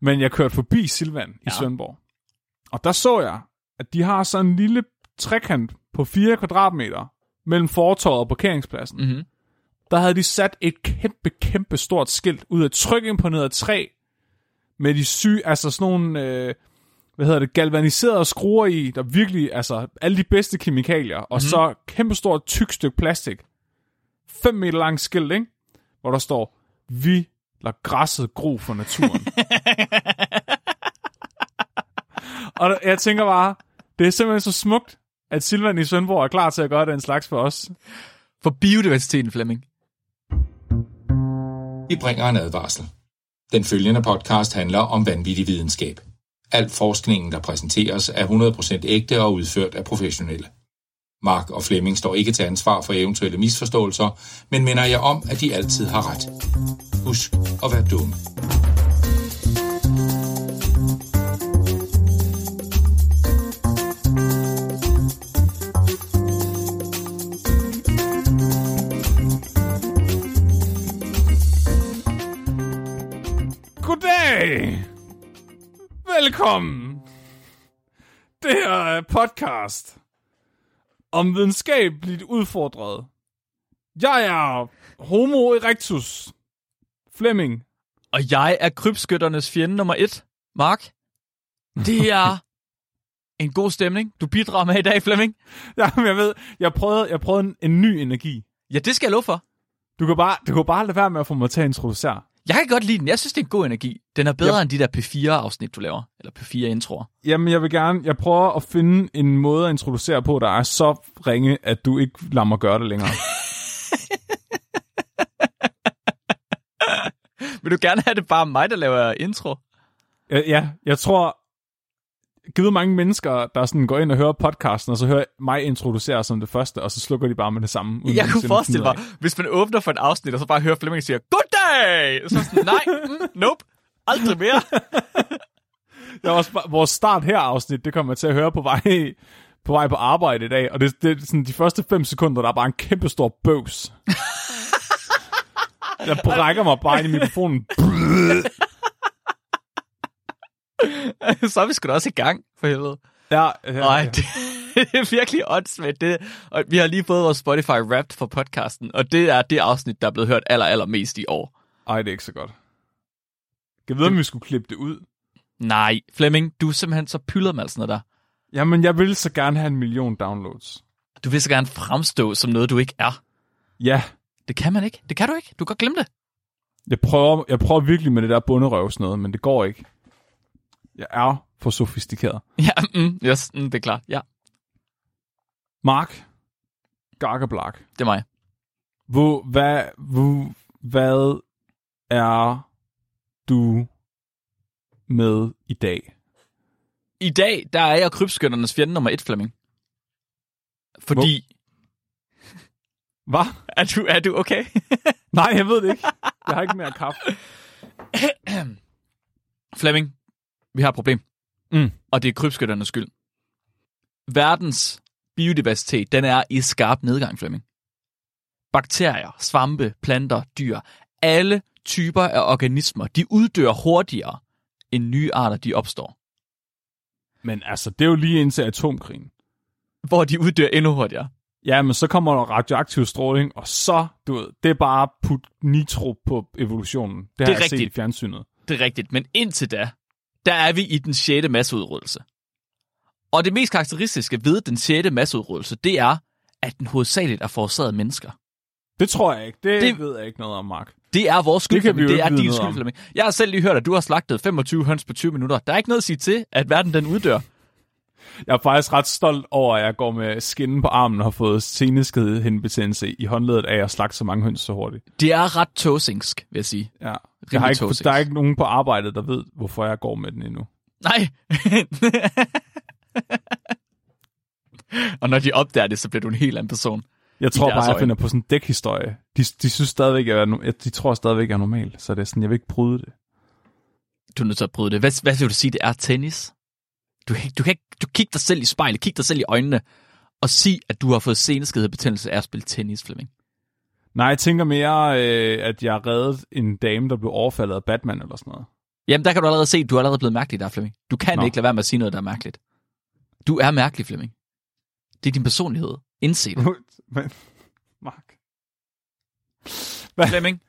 Men jeg kørte forbi Silvan i Ja. Svendborg. Og der så jeg, at de har sådan en lille trekant på 4 kvadratmeter mellem fortorvet og parkeringspladsen. Mm-hmm. Der havde de sat et kæmpe, kæmpe stort skilt ud af tryk imponeret træ med de syge, altså sådan nogle, øh, hvad hedder det, galvaniserede skruer i, der virkelig, altså alle de bedste kemikalier, og mm-hmm. så kæmpe stort tyk stykke plastik. 5 meter lang skilt, ikke? Hvor der står, vi lader græsset gro for naturen. og jeg tænker bare, det er simpelthen så smukt, at Silvan i Svendborg er klar til at gøre den slags for os. For biodiversiteten, Flemming. Vi bringer en advarsel. Den følgende podcast handler om vanvittig videnskab. Al forskningen, der præsenteres, er 100% ægte og udført af professionelle. Mark og Flemming står ikke til ansvar for eventuelle misforståelser, men minder jeg om, at de altid har ret. Husk at være dumme. Goddag! Velkommen! Det her er podcast om videnskabeligt udfordret. Jeg er Homo erectus. Flemming. Og jeg er krybskytternes fjende nummer et, Mark. Det er en god stemning, du bidrager med i dag, Flemming. Jamen, jeg ved, jeg prøvede, jeg prøvede en, en ny energi. Ja, det skal jeg love for. Du kan, bare, du kan bare lade være med at få mig til at introducere. Jeg kan godt lide den. Jeg synes, det er en god energi. Den er bedre Ja. end de der P4-afsnit, du laver. Eller P4-introer. Jamen, jeg vil gerne, jeg prøver at finde en måde at introducere på, der er så ringe, at du ikke lader mig gøre det længere. Vil du gerne have det bare mig, der laver intro? Ja, ja, jeg tror, givet mange mennesker, der sådan går ind og hører podcasten, og så hører mig introducere som det første, og så slukker de bare med det samme. uden Jeg kunne forestille mig, hvis man åbner for et afsnit, og så bare hører Flemming sige, Goddag! Så sådan, nej, mm, nope, aldrig mere. Det er også bare, vores start her afsnit, det kommer jeg til at høre på vej, på vej på arbejde i dag, og det, det er sådan de første fem sekunder, der er bare en kæmpe stor bøvs. Jeg brækker mig bare ind i mikrofonen. så er vi sgu da også i gang, for helvede. Ja, ja, Nej, ja. det, det er virkelig åndssvagt. Det, og vi har lige fået vores Spotify Wrapped for podcasten, og det er det afsnit, der er blevet hørt aller, aller mest i år. Ej, det er ikke så godt. Jeg ved, om vi skulle klippe det ud. Nej, Flemming, du er simpelthen så sådan noget der. Jamen, jeg vil så gerne have en million downloads. Du vil så gerne fremstå som noget, du ikke er. Ja, Det kan man ikke. Det kan du ikke. Du kan godt glemme det. Jeg prøver, jeg prøver virkelig med det der bunderøvs noget, men det går ikke. Jeg er for sofistikeret. Ja, mm, yes, mm, det er klart. Ja, Mark, Gargablak, det er mig. hvor, hvad, hvor, hvad er du med i dag? I dag, der er jeg krybskytternes fjende nummer et, Flemming. Fordi... Hvad? Er du, er du okay? Nej, jeg ved det ikke. Jeg har ikke mere kaffe. Flemming, vi har et problem. Mm. Og det er krybskytternes skyld. Verdens biodiversitet, den er i skarp nedgang, Flemming. Bakterier, svampe, planter, dyr, alle typer af organismer, de uddør hurtigere, end nye arter, de opstår. Men altså, det er jo lige indtil atomkrigen. Hvor de uddør endnu hurtigere. Ja, men så kommer der radioaktiv stråling, og så, du ved, det er bare put nitro på evolutionen. Det, har Det er jeg set i rigtigt. fjernsynet. Det er rigtigt, men indtil da, der er vi i den sjette masseudryddelse. Og det mest karakteristiske ved den sjette masseudryddelse, det er, at den hovedsageligt er forårsaget af mennesker. Det tror jeg ikke. Det- det ved jeg ikke noget om, Mark. Det er vores skyld, Det det er din skyld. Flemming. Jeg har selv lige hørt, at du har slagtet 25 høns på 20 minutter. Der er ikke noget at sige til, at verden den uddør. Jeg er faktisk ret stolt over, at jeg går med skinnen på armen og har fået seneskedhindebetændelse i håndledet af at slagte så mange høns så hurtigt. Det er ret tosingsk, vil jeg sige. Ja. Jeg har ikke, tosings. der er ikke nogen på arbejdet, der ved, hvorfor jeg går med den endnu. Nej. Og når de opdager det, så bliver du en helt anden person. Jeg tror bare, jeg finder på sådan en dækhistorie. De, de synes stadigvæk, at jeg er, de tror stadigvæk, jeg er normal. Så det er sådan, jeg vil ikke bryde det. Du er nødt til at bryde det. Hvad, hvad vil du sige, det er tennis? Du, du kan ikke, du kigger dig selv i spejlet, kig dig selv i øjnene, og sig, at du har fået seneskadebetændelse af at spille tennis, Flemming. Nej, jeg tænker mere, øh, at jeg reddede en dame, der blev overfaldet af Batman eller sådan noget. Jamen, der kan du allerede se, du er allerede blevet mærkelig der, Flemming. Du kan. Nå. ikke lade være med at sige noget, der er mærkeligt. Du er mærkelig, Flemming. Det er din personlighed. Indse det. Men, Mark. Flemming,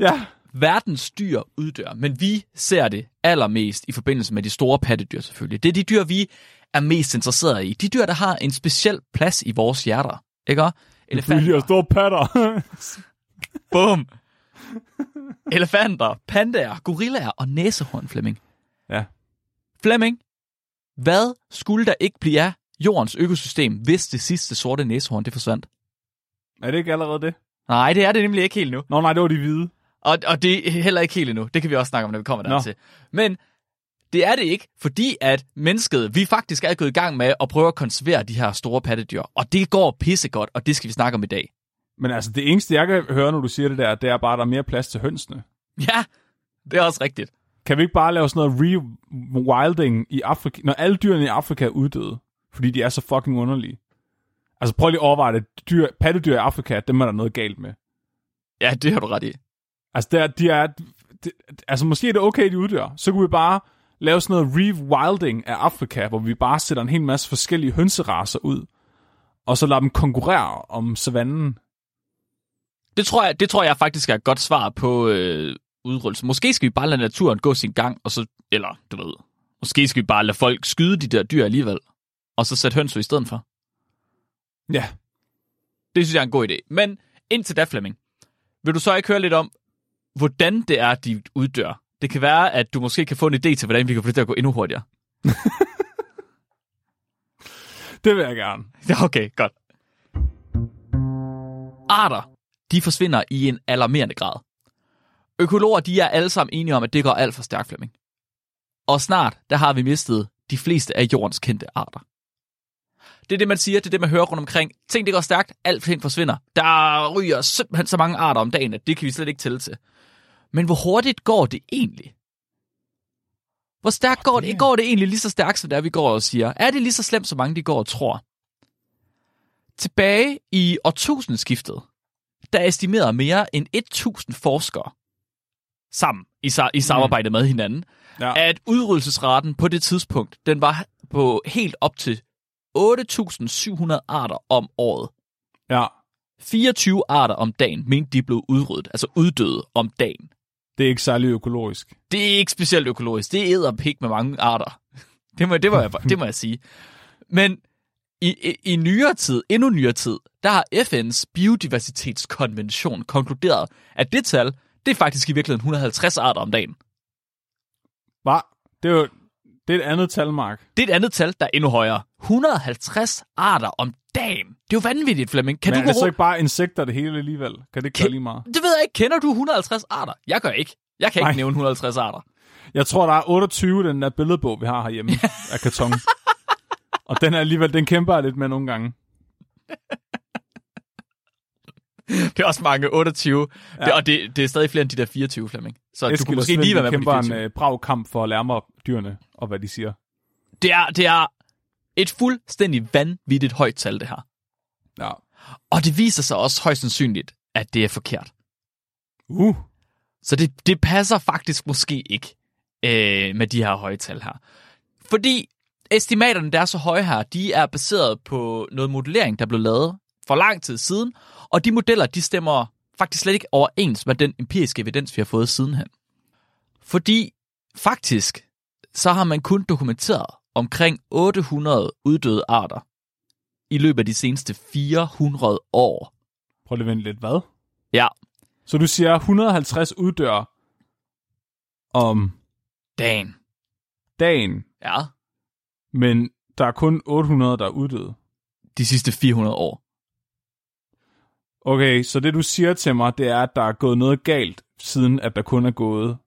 Ja. verdens dyr uddør, men vi ser det allermest i forbindelse med de store pattedyr selvfølgelig. Det er de dyr, vi er mest interesserede i. De dyr, der har en speciel plads i vores hjerter. Ikke? Fordi de Elefanter. har store patter. Bum. Elefanter, pandaer, gorillaer og næsehorn, Flemming. ja. Flemming, hvad skulle der ikke blive af jordens økosystem, hvis det sidste sorte næsehorn det forsvandt? Er det ikke allerede det? Nej, det er det nemlig ikke helt nu. Nå nej, det var de hvide. Og, og det er heller ikke helt endnu. Det kan vi også snakke om, når vi kommer Nå. dertil. Men det er det ikke, fordi at mennesket, vi faktisk er gået i gang med at prøve at konservere de her store pattedyr. Og det går pissegodt, og det skal vi snakke om i dag. Men altså, det eneste, jeg kan høre, når du siger det der, det er bare, at der er mere plads til hønsene. Ja, det er også rigtigt. Kan vi ikke bare lave sådan noget rewilding i Afrika, når alle dyrene i Afrika er uddøde, fordi de er så fucking underlige? Altså prøv lige at overveje det. Dyr, pattedyr i Afrika, dem er der noget galt med. Ja, det har du ret i. Altså, der, de er, de, altså måske er det okay, de uddør. Så kunne vi bare lave sådan noget rewilding af Afrika, hvor vi bare sætter en hel masse forskellige hønseraser ud, og så lader dem konkurrere om savannen. Det tror jeg, det tror jeg faktisk er et godt svar på øh, udryddelse. Måske skal vi bare lade naturen gå sin gang, og så, eller du ved, måske skal vi bare lade folk skyde de der dyr alligevel, og så sætte høns ud i stedet for. Ja, Det synes jeg er en god idé. Men indtil da, Flemming, vil du så ikke høre lidt om, hvordan det er, de uddør? Det kan være, at du måske kan få en idé til, hvordan vi kan få det til at gå endnu hurtigere. det vil jeg gerne. Okay, godt. Arter, de forsvinder i en alarmerende grad. Økologer, de er alle sammen enige om, at det går alt for stærkt, Flemming. Og snart, der har vi mistet de fleste af jordens kendte arter. Det er det, man siger, det er det, man hører rundt omkring. Ting, det går stærkt, alt ting forsvinder. Der ryger simpelthen så mange arter om dagen, at det kan vi slet ikke tælle til. Men hvor hurtigt går det egentlig? Hvor stærkt går det? Går det egentlig lige så stærkt, som det er, vi går og siger? Er det lige så slemt, som mange de går og tror? Tilbage i årtusindskiftet, der estimerede mere end 1000 forskere sammen i, i samarbejde med hinanden, Ja. at udryddelsesraten på det tidspunkt, den var på helt op til 8.700 arter om året. ja, 24 arter om dagen, mente de blev udryddet, altså uddøde om dagen. det er ikke særlig økologisk. det er ikke specielt økologisk. Det æder pik med mange arter. Det må, det må, jeg, det må jeg sige. Men i, i, i nyere tid, endnu nyere tid, der har FN's biodiversitetskonvention konkluderet, at det tal, det er faktisk i virkeligheden 150 arter om dagen. Hvad? Det er jo det er et andet tal, Mark. Det er et andet tal, der er endnu højere. 150 arter om dagen. Det er jo vanvittigt, Flemming. Kan Men du er det så ikke bare insekter det hele alligevel? Kan det ikke gøre lige meget? Det ved jeg ikke. Kender du 150 arter? Jeg gør ikke. Jeg kan ikke Nej. nævne 150 arter. Jeg tror, der er 28 i den der billedbog, vi har herhjemme af karton. Og den er alligevel, den kæmper jeg lidt med nogle gange. Det er også mange, 28. Ja. Det, og det, det er stadig flere end de der 24, Flemming. Så du Eskild kunne og måske lige være med på de en 24. øh, brav kamp for at lære mig dyrene og hvad de siger. Det er, det er et fuldstændig vanvittigt højt tal, det her. Ja. Og det viser sig også højst sandsynligt, at det er forkert. Uh. Så det, det passer faktisk måske ikke øh, med de her høje tal her. Fordi estimaterne, der er så høje her, de er baseret på noget modellering, der blev lavet for lang tid siden, og de modeller, de stemmer faktisk slet ikke overens med den empiriske evidens, vi har fået sidenhen. Fordi faktisk, så har man kun dokumenteret omkring 800 uddøde arter i løbet af de seneste 400 år. Prøv lige at vente lidt. Hvad? Ja, Så du siger 150 uddør om dagen. dagen, Ja, men der er kun 800, der er uddøde. de sidste 400 år. Okay, så det du siger til mig, det er, at der er gået noget galt, siden at der kun er gået,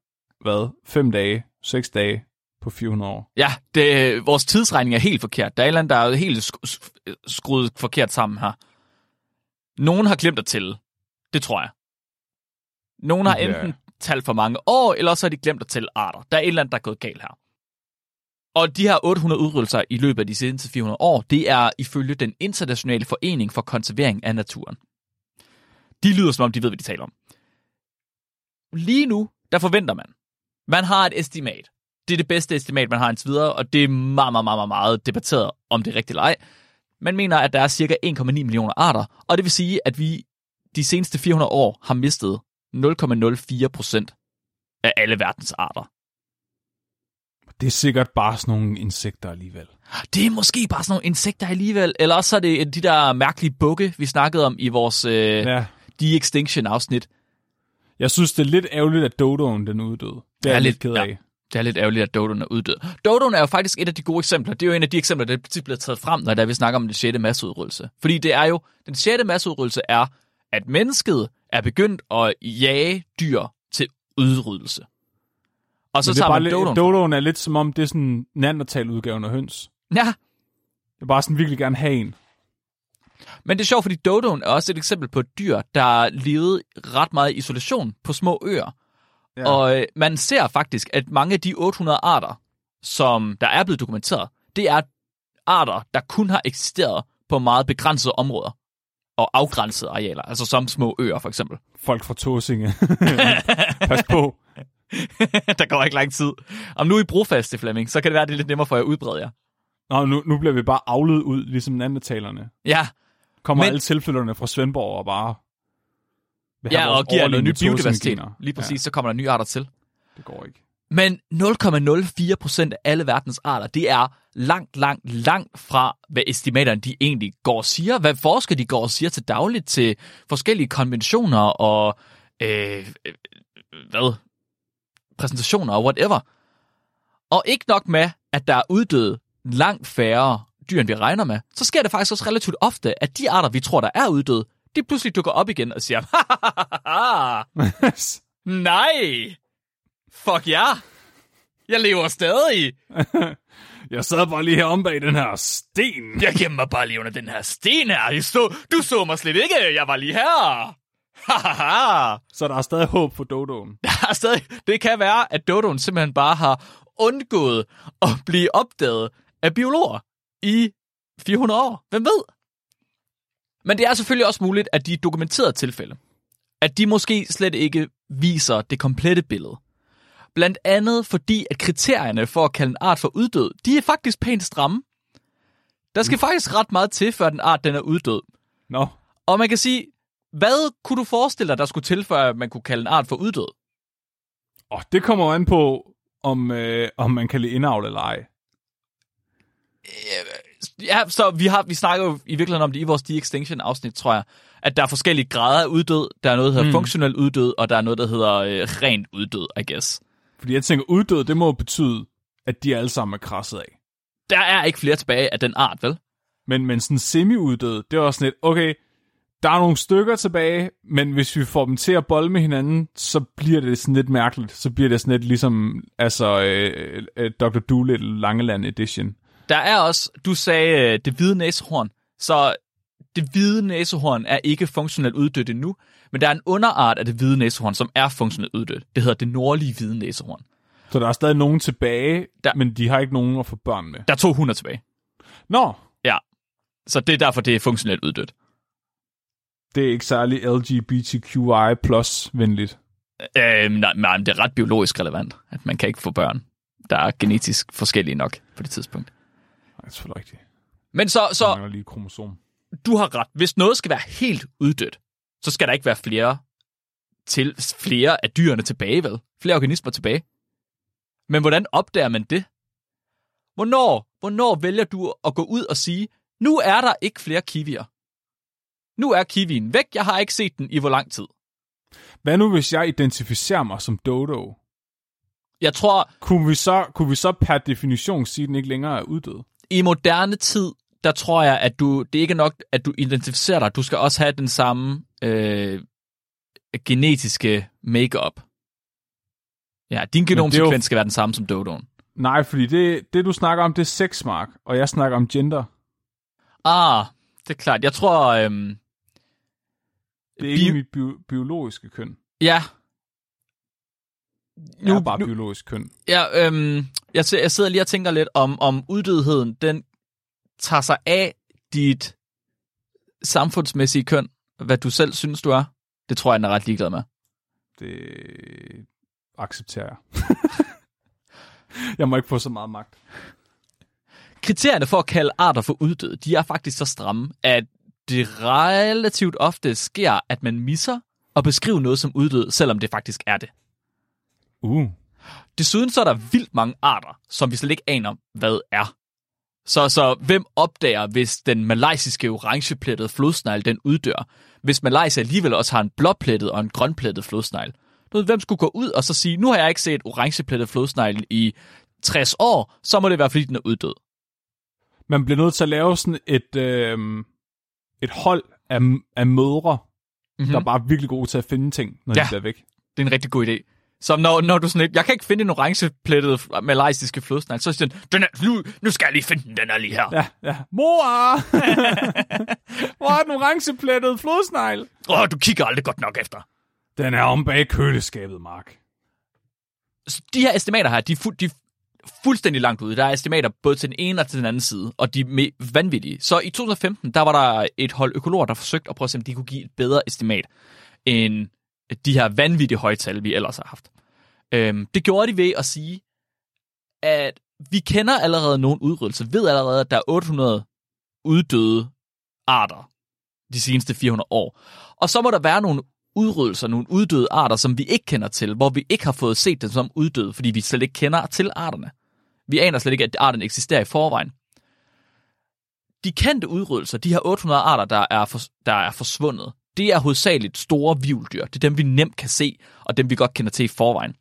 hvad, 5 dage, 6 dage på 400 år. Ja, det, vores tidsregning er helt forkert. Der er et eller andet, der er helt sk- sk- skruet forkert sammen her. Nogen har glemt at tælle. Det tror jeg. Nogen har Ja. enten talt for mange år, eller så har de glemt at tælle arter. Der er et eller andet, der er gået galt her. Og de her 800 udryddelser i løbet af de seneste 400 år, det er ifølge den internationale forening for konservering af naturen. De lyder som om, de ved, hvad de taler om. Lige nu, der forventer man, Man har et estimat. Det er det bedste estimat, man har indtil videre, og det er meget, meget, meget, meget, debatteret, om det er rigtigt eller ej. Man mener, at der er cirka 1,9 millioner arter, og det vil sige, at vi de seneste 400 år har mistet 0,04 procent af alle verdens arter. Det er sikkert bare sådan nogle insekter alligevel. Det er måske bare sådan nogle insekter alligevel, eller også er det de der mærkelige bukke, vi snakkede om i vores øh, Ja. de-extinction-afsnit. Jeg synes, det er lidt ærgerligt, at dodoen den uddøde. Det er jeg lidt ked af. Ja, det er lidt ærgerligt, at Dodoen er uddød. Dodoen er jo faktisk et af de gode eksempler. Det er jo en af de eksempler, der tit bliver taget frem, når der vi snakker om den sjette masseudryddelse. Fordi det er jo, den sjette masseudryddelse er, at mennesket er begyndt at jage dyr til udryddelse. Og så Men det er tager bare man lidt, Dodoen. dodoen er lidt som om, det er sådan Neandertal-udgaven af høns. Ja, Jeg vil bare sådan virkelig gerne have en. men det er sjovt, fordi Dodoen er også et eksempel på et dyr, der levede ret meget i isolation på små øer. Ja. Og øh, man ser faktisk, at mange af de 800 arter, som der er blevet dokumenteret, det er arter, der kun har eksisteret på meget begrænsede områder og afgrænsede arealer, altså som små øer for eksempel. Folk fra Tåsinge. Pas på. der går ikke lang tid. Om nu er I brofaste, Flemming, så kan det være, at det er lidt nemmere for jer at udbrede jer. Nå, nu, nu bliver vi bare afledt ud, ligesom Neandertalerne. Ja, Kommer Men- Men... alle tilfælderne fra Svendborg og bare... ja og giver noget nyt biodiversitet. Lige præcis, så kommer der nye arter til. Ja, det går ikke. Men 0,04 procent af alle verdens arter, det er langt, langt, langt fra, hvad estimaterne de egentlig går og siger. Hvad forskere de går og siger til dagligt til forskellige konventioner og øh, øh, hvad? præsentationer og whatever. Og ikke nok med, at der er uddøde langt færre dyr, end vi regner med, så sker det faktisk også relativt ofte, at de arter, vi tror, der er uddøde, de pludselig dukker op igen og siger, nej, fuck ja, jeg lever stadig. jeg sad bare lige her om bag den her sten. Jeg gemmer mig bare lige under den her sten her. Du så, du så mig slet ikke. Jeg var lige her. Så der er stadig håb for dodoen. Der er stadig, det kan være, at Dodoen simpelthen bare har undgået at blive opdaget af biologer i 400 år. Hvem ved? Men det er selvfølgelig også muligt, at de dokumenterede tilfælde, at de måske slet ikke viser det komplette billede. Blandt andet fordi, at kriterierne for at kalde en art for uddød, de er faktisk pænt stramme. Der skal faktisk ret meget til, før den art den er uddød. Nå, Og man kan sige, hvad kunne du forestille dig, der skulle til, før man kunne kalde en art for uddød? oh, det kommer an på, om, øh, om man kan lide indavl eller ej. Ja, så vi, har, vi snakker jo i virkeligheden om det i vores de-extinction-afsnit, tror jeg, at der er forskellige grader af uddød. Der er noget, der hedder mm. funktionel uddød, og der er noget, der hedder øh, rent uddød, I guess. Fordi jeg tænker, uddød, det må betyde, at de alle sammen er krasset af. Der er ikke flere tilbage af den art, vel? Men, men sådan semi-uddød, det er også sådan lidt, okay, der er nogle stykker tilbage, men hvis vi får dem til at bolde med hinanden, så bliver det sådan lidt mærkeligt. Så bliver det sådan lidt ligesom, altså, øh, øh, Dr. Doolittle Langeland Edition. Der er også, du sagde øh, det hvide næsehorn, så det hvide næsehorn er ikke funktionelt uddødt endnu, men der er en underart af det hvide næsehorn, som er funktionelt uddødt. Det hedder det nordlige hvide næsehorn. Så der er stadig nogen tilbage, Der- men de har ikke nogen at få børn med. Der er 200 tilbage. Nå, Ja, så det er derfor, det er funktionelt uddødt. det er ikke særlig LGBTQI plus venligt. Øhm, nej, nej, men det er ret biologisk relevant, at man kan ikke få børn, der er genetisk forskellige nok på det tidspunkt. Det er selvfølgelig rigtigt. Men så, Så lige kromosom. du har ret. Hvis noget skal være helt uddødt, så skal der ikke være flere til flere af dyrene tilbage, vel? Flere organismer tilbage. Men hvordan opdager man det? Hvornår, hvornår vælger du at gå ud og sige, nu er der ikke flere kiwier. Nu er kiwien væk, jeg har ikke set den i hvor lang tid. Hvad nu, hvis jeg identificerer mig som Dodo? Jeg tror, Kunne vi så, kunne vi så per definition sige, at den ikke længere er uddød? I moderne tid, der tror jeg, at du, det er ikke nok, at du identificerer dig. Du skal også have den samme øh, genetiske makeup. Ja, din genomsekvens jo- skal være den samme som Dodoen. Nej, fordi det, det du snakker om, det er sexmark, og jeg snakker om gender. Ah, det er klart. Jeg tror, øhm, Det er ikke Bio- mit bio, biologiske køn. ja. Nu- er bare nu- biologisk køn. Ja, øhm, jeg, jeg sidder lige og tænker lidt om, om uddødheden, den tager sig af dit samfundsmæssige køn, hvad du selv synes, du er. Det tror jeg, den er ret ligeglad med. Det, accepterer jeg. jeg må ikke få så meget magt. Kriterierne for at kalde arter for uddøde, de er faktisk så stramme, at det relativt ofte sker, at man misser at beskrive noget som uddød, selvom det faktisk er det. Uh. Desuden så er der vildt mange arter, som vi slet ikke aner, hvad er. Så, så hvem opdager, hvis den malaysiske orangeplettede flodsnegl den uddør? Hvis Malaysia alligevel også har en blåplettet og en grønplettet flodsnegl. Hvem skulle gå ud og så sige, nu har jeg ikke set orangeplettet flodsnegl i 60 år, så må det være, fordi den er uddød. Man bliver nødt til at lave sådan et, øh, et hold af, af mødre, mm-hmm. der er bare virkelig gode til at finde ting, når Ja. de bliver væk. Det er en rigtig god idé. Så når, når du sådan lidt, jeg kan ikke finde en orangeplettet malaysiske flodsnegl, så siger den, den er, nu, nu skal jeg lige finde den, den er lige her. Ja, ja. Mor! Hvor er den orangeplettede flodsnegl? Åh, du kigger aldrig godt nok efter. Den er om bag køleskabet, Mark. Så de her estimater her, de er, fu- de fuldstændig langt ude. Der er estimater både til den ene og til den anden side, og de er vanvittige. Så i 2015, der var der et hold økologer, der forsøgte at prøve at se, om de kunne give et bedre estimat end de her vanvittige højtal, vi ellers har haft. Øhm, det gjorde de ved at sige, at vi kender allerede nogle udryddelser, ved allerede, at der er 800 uddøde arter de seneste 400 år. Og så må der være nogle udryddelser, nogle uddøde arter, som vi ikke kender til, hvor vi ikke har fået set dem som uddøde, fordi vi slet ikke kender til arterne. Vi aner slet ikke, at arterne eksisterer i forvejen. De kendte udryddelser, de her 800 arter, der er, for, der er forsvundet, det er hovedsageligt store vivldyr. Det er dem, vi nemt kan se, og dem, vi godt kender til i forvejen.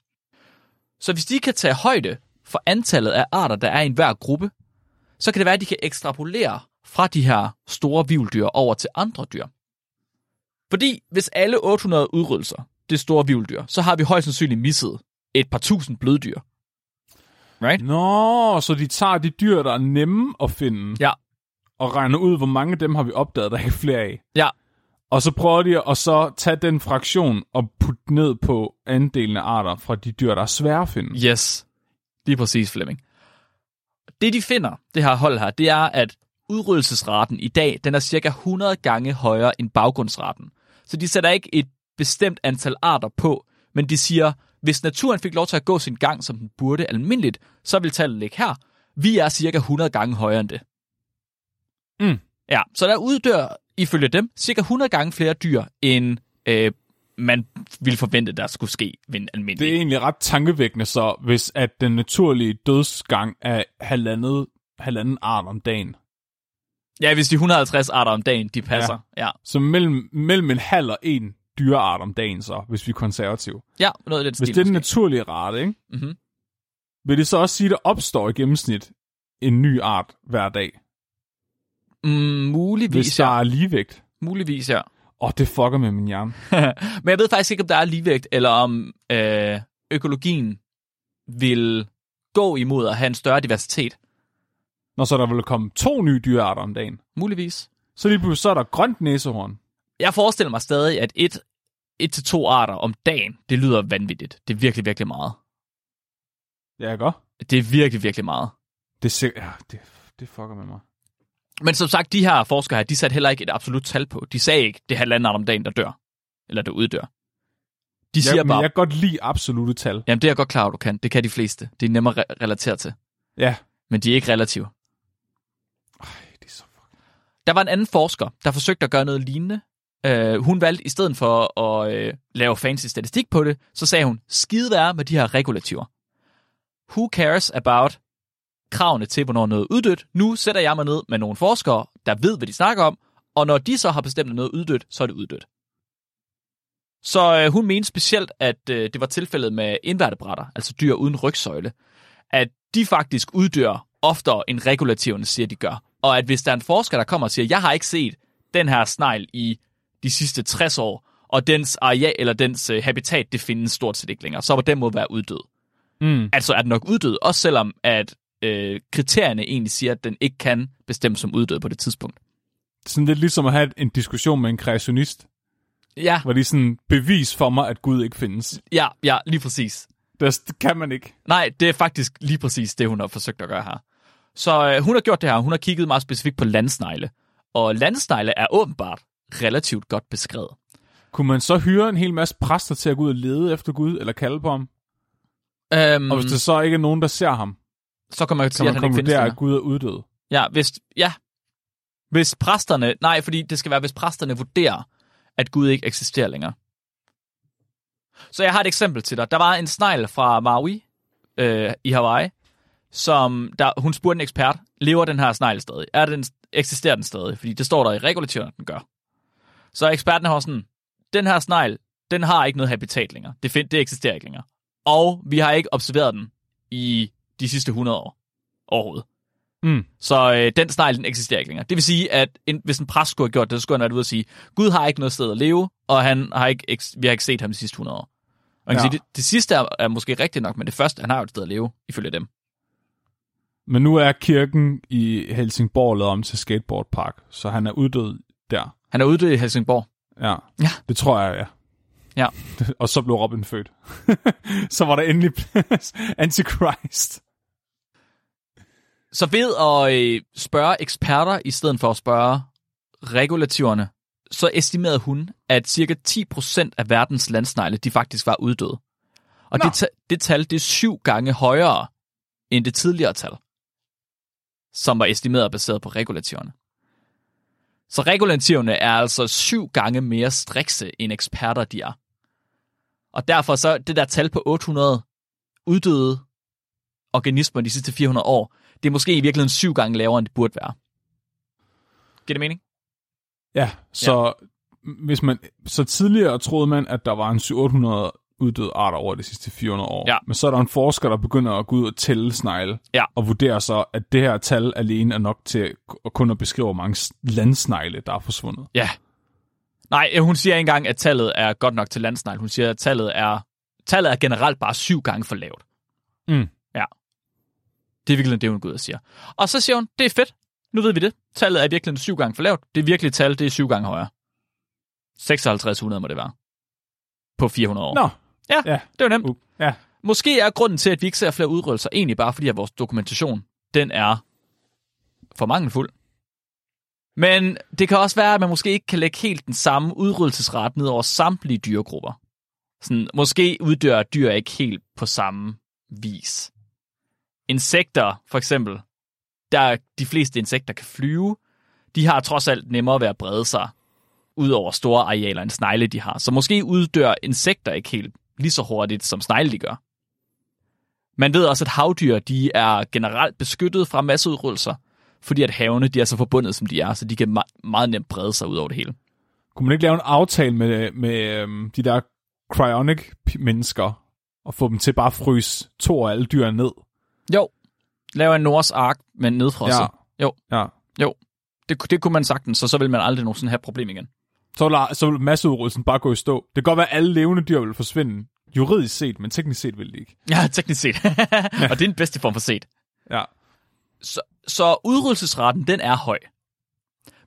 Så hvis de kan tage højde for antallet af arter, der er i enhver gruppe, så kan det være, at de kan ekstrapolere fra de her store vivldyr over til andre dyr. Fordi hvis alle 800 udryddelser, det er store vivldyr, så har vi højst sandsynligt misset et par tusind bløddyr. Right? Nå, så de tager de dyr, der er nemme at finde, Ja. og regner ud, hvor mange af dem har vi opdaget, der ikke er flere af. Ja, Og så prøver de at så tage den fraktion og putte ned på andelen af arter fra de dyr, der er svære at finde. Yes. Lige præcis, Flemming. Det, de finder, det her hold her, det er, at udryddelsesraten i dag, den er cirka 100 gange højere end baggrundsraten. Så de sætter ikke et bestemt antal arter på, men de siger, hvis naturen fik lov til at gå sin gang, som den burde almindeligt, så vil tallet ligge her. Vi er cirka 100 gange højere end det. Mm. Ja, så der uddør, ifølge dem, cirka 100 gange flere dyr, end øh, man ville forvente, der skulle ske ved en almindelig. Det er egentlig ret tankevækkende så, hvis at den naturlige dødsgang er halvandet, halvanden art om dagen. Ja, hvis de 150 arter om dagen, de passer. Ja, ja. Så mellem, mellem en halv og en dyreart om dagen så, hvis vi er konservative. ja noget af den Hvis det er den naturlige rate, ikke? Mhm. vil det så også sige, at der opstår i gennemsnit en ny art hver dag, Mm, muligvis, hvis der ja. er ligevægt. Muligvis, ja. Åh, oh, det fucker med min hjerne. Men jeg ved faktisk ikke, om der er ligevægt, eller om øh, økologien vil gå imod at have en større diversitet. Når så der vil komme to nye dyrearter om dagen. Muligvis. Så lige pludselig så er der grønt næsehorn. Jeg forestiller mig stadig, at et, et til to arter om dagen, det lyder vanvittigt. Det er virkelig, virkelig meget. Ja, godt. Det er virkelig, virkelig meget. Det, ser, ja, det, det fucker med mig. Men som sagt, de her forskere her, de satte heller ikke et absolut tal på. De sagde ikke, det er halvanden art om dagen, der dør. Eller der uddør. De siger Ja, men bare, jeg kan godt lide absolute tal. jamen det er jeg godt klar, over, du kan. Det kan de fleste. Det er nemmere at re- relatere til. Ja. Men de er ikke relative. Ej, det er så fucking... Der var en anden forsker, der forsøgte at gøre noget lignende. Uh, hun valgte i stedet for at uh, lave fancy statistik på det, så sagde hun, skide være med de her regulativer. Who cares about kravene til, hvornår noget er uddødt? Nu sætter jeg mig ned med nogle forskere, der ved, hvad de snakker om, og når de så har bestemt at noget er uddødt, så er det uddødt. Så uh, hun mente specielt, at uh, det var tilfældet med indværtebrætter, altså dyr uden rygsøjle, at de faktisk uddør oftere end regulativerne siger, de gør. Og at hvis der er en forsker, der kommer og siger, jeg har ikke set den her snegl i de sidste 60 år, og dens areal eller dens øh, habitat, det findes stort set ikke længere, så på den måde være uddød. Mm. Altså er den nok uddød, også selvom at øh, kriterierne egentlig siger, at den ikke kan bestemmes som uddød på det tidspunkt. Sådan lidt ligesom at have en diskussion med en kreationist, Ja, hvor de er sådan, bevis for mig, at Gud ikke findes. ja, ja, lige præcis. Det, det kan man ikke. Nej, det er faktisk lige præcis det, hun har forsøgt at gøre her. Så øh, hun har gjort det her. Hun har kigget meget specifikt på landsnegle. Og landsnegle er åbenbart relativt godt beskrevet. Kunne man så hyre en hel masse præster til at gå ud og lede efter Gud, eller kalde på ham? Øhm, Og hvis der så ikke er nogen, der ser ham, så kan man kan sige, at man han ikke findes længere. at Gud er uddød. Ja, hvis, ja. Hvis præsterne, nej, fordi det skal være, hvis præsterne vurderer, at Gud ikke eksisterer længere. Så jeg har et eksempel til dig. Der var en snegl fra Maui øh, i Hawaii, som der, hun spurgte en ekspert, lever den her snegl stadig? Er den, eksisterer den stadig? Fordi det står der i regulativen, at den gør. Så eksperten har sådan, den her snegl, den har ikke noget habitat længere. Det, find, det eksisterer ikke længere. Og vi har ikke observeret den i de sidste 100 år overhovedet. Mm. Så øh, den snegl, den eksisterer ikke længere. Det vil sige, at en, hvis en præst skulle have gjort det, så skulle han være ude og sige, Gud har ikke noget sted at leve, og han har ikke, vi har ikke set ham de sidste 100 år. Og man kan Ja. sige, det, det sidste er, er måske rigtigt nok, men det første, han har jo et sted at leve, ifølge dem. Men nu er kirken i Helsingborg lavet om til skateboardpark, så han er uddød der. Han er ude i Helsingborg. Ja, Ja. det tror jeg, ja. Ja. og så blev Robin født. så var der endelig plads. Antichrist. Så ved at øh, spørge eksperter, i stedet for at spørge regulativerne, så estimerede hun, at cirka 10% af verdens landsnegle, de faktisk var uddøde. Og Nå. det, ta- det tal, det er syv gange højere end det tidligere tal, som var estimeret baseret på regulativerne. Så regulativerne er altså syv gange mere strikse, end eksperter de er. Og derfor så det der tal på 800 uddøde organismer de sidste 400 år, det er måske i virkeligheden syv gange lavere, end det burde være. Giver det mening? Ja, så hvis man så tidligere troede man, at der var en 700 uddøde arter over de sidste 400 år. Ja. Men så er der en forsker, der begynder at gå ud og tælle snegle, Ja. og vurderer så, at det her tal alene er nok til at kun at beskrive, hvor mange landsnegle, der er forsvundet. Ja. Nej, øh, hun siger ikke engang, at tallet er godt nok til landsnegl. Hun siger, at tallet er, tallet er generelt bare syv gange for lavt. Mm. Det er virkelig det, hun går ud og siger. Og så siger hun, det er fedt. Nu ved vi det. Tallet er virkelig syv gange for lavt. Det virkelige tal, det er syv gange højere. 5600 må det være. På 400 år. Nå, Ja, ja. det var nemt. Uh, ja. Måske er grunden til, at vi ikke ser flere udryddelser, egentlig bare fordi, at vores dokumentation, den er for mangelfuld. Men det kan også være, at man måske ikke kan lægge helt den samme udryddelsesret ned over samtlige dyregrupper. Sådan, måske uddør dyr ikke helt på samme vis. Insekter, for eksempel, der de fleste insekter kan flyve, de har trods alt nemmere ved at brede sig ud over store arealer end snegle, de har. Så måske uddør insekter ikke helt lige så hurtigt, som snegle de gør. Man ved også, at havdyr de er generelt beskyttet fra masseudryddelser, fordi at havene de er så forbundet, som de er, så de kan meget nemt brede sig ud over det hele. Kunne man ikke lave en aftale med, med øhm, de der cryonic-mennesker, og få dem til bare at fryse to af alle dyr ned? Jo, laver en Noahs ark med en nedfrosset. Ja. Jo, Ja. jo. Det, det kunne man sagtens, så så vil man aldrig nogensinde have problem igen. Så vil, så vil masseudryddelsen bare gå i stå. Det kan godt være, at alle levende dyr vil forsvinde, juridisk set, men teknisk set vil de ikke. Ja, teknisk set. og det er den bedste form for set. Ja. Så, så udryddelsesraten, den er høj.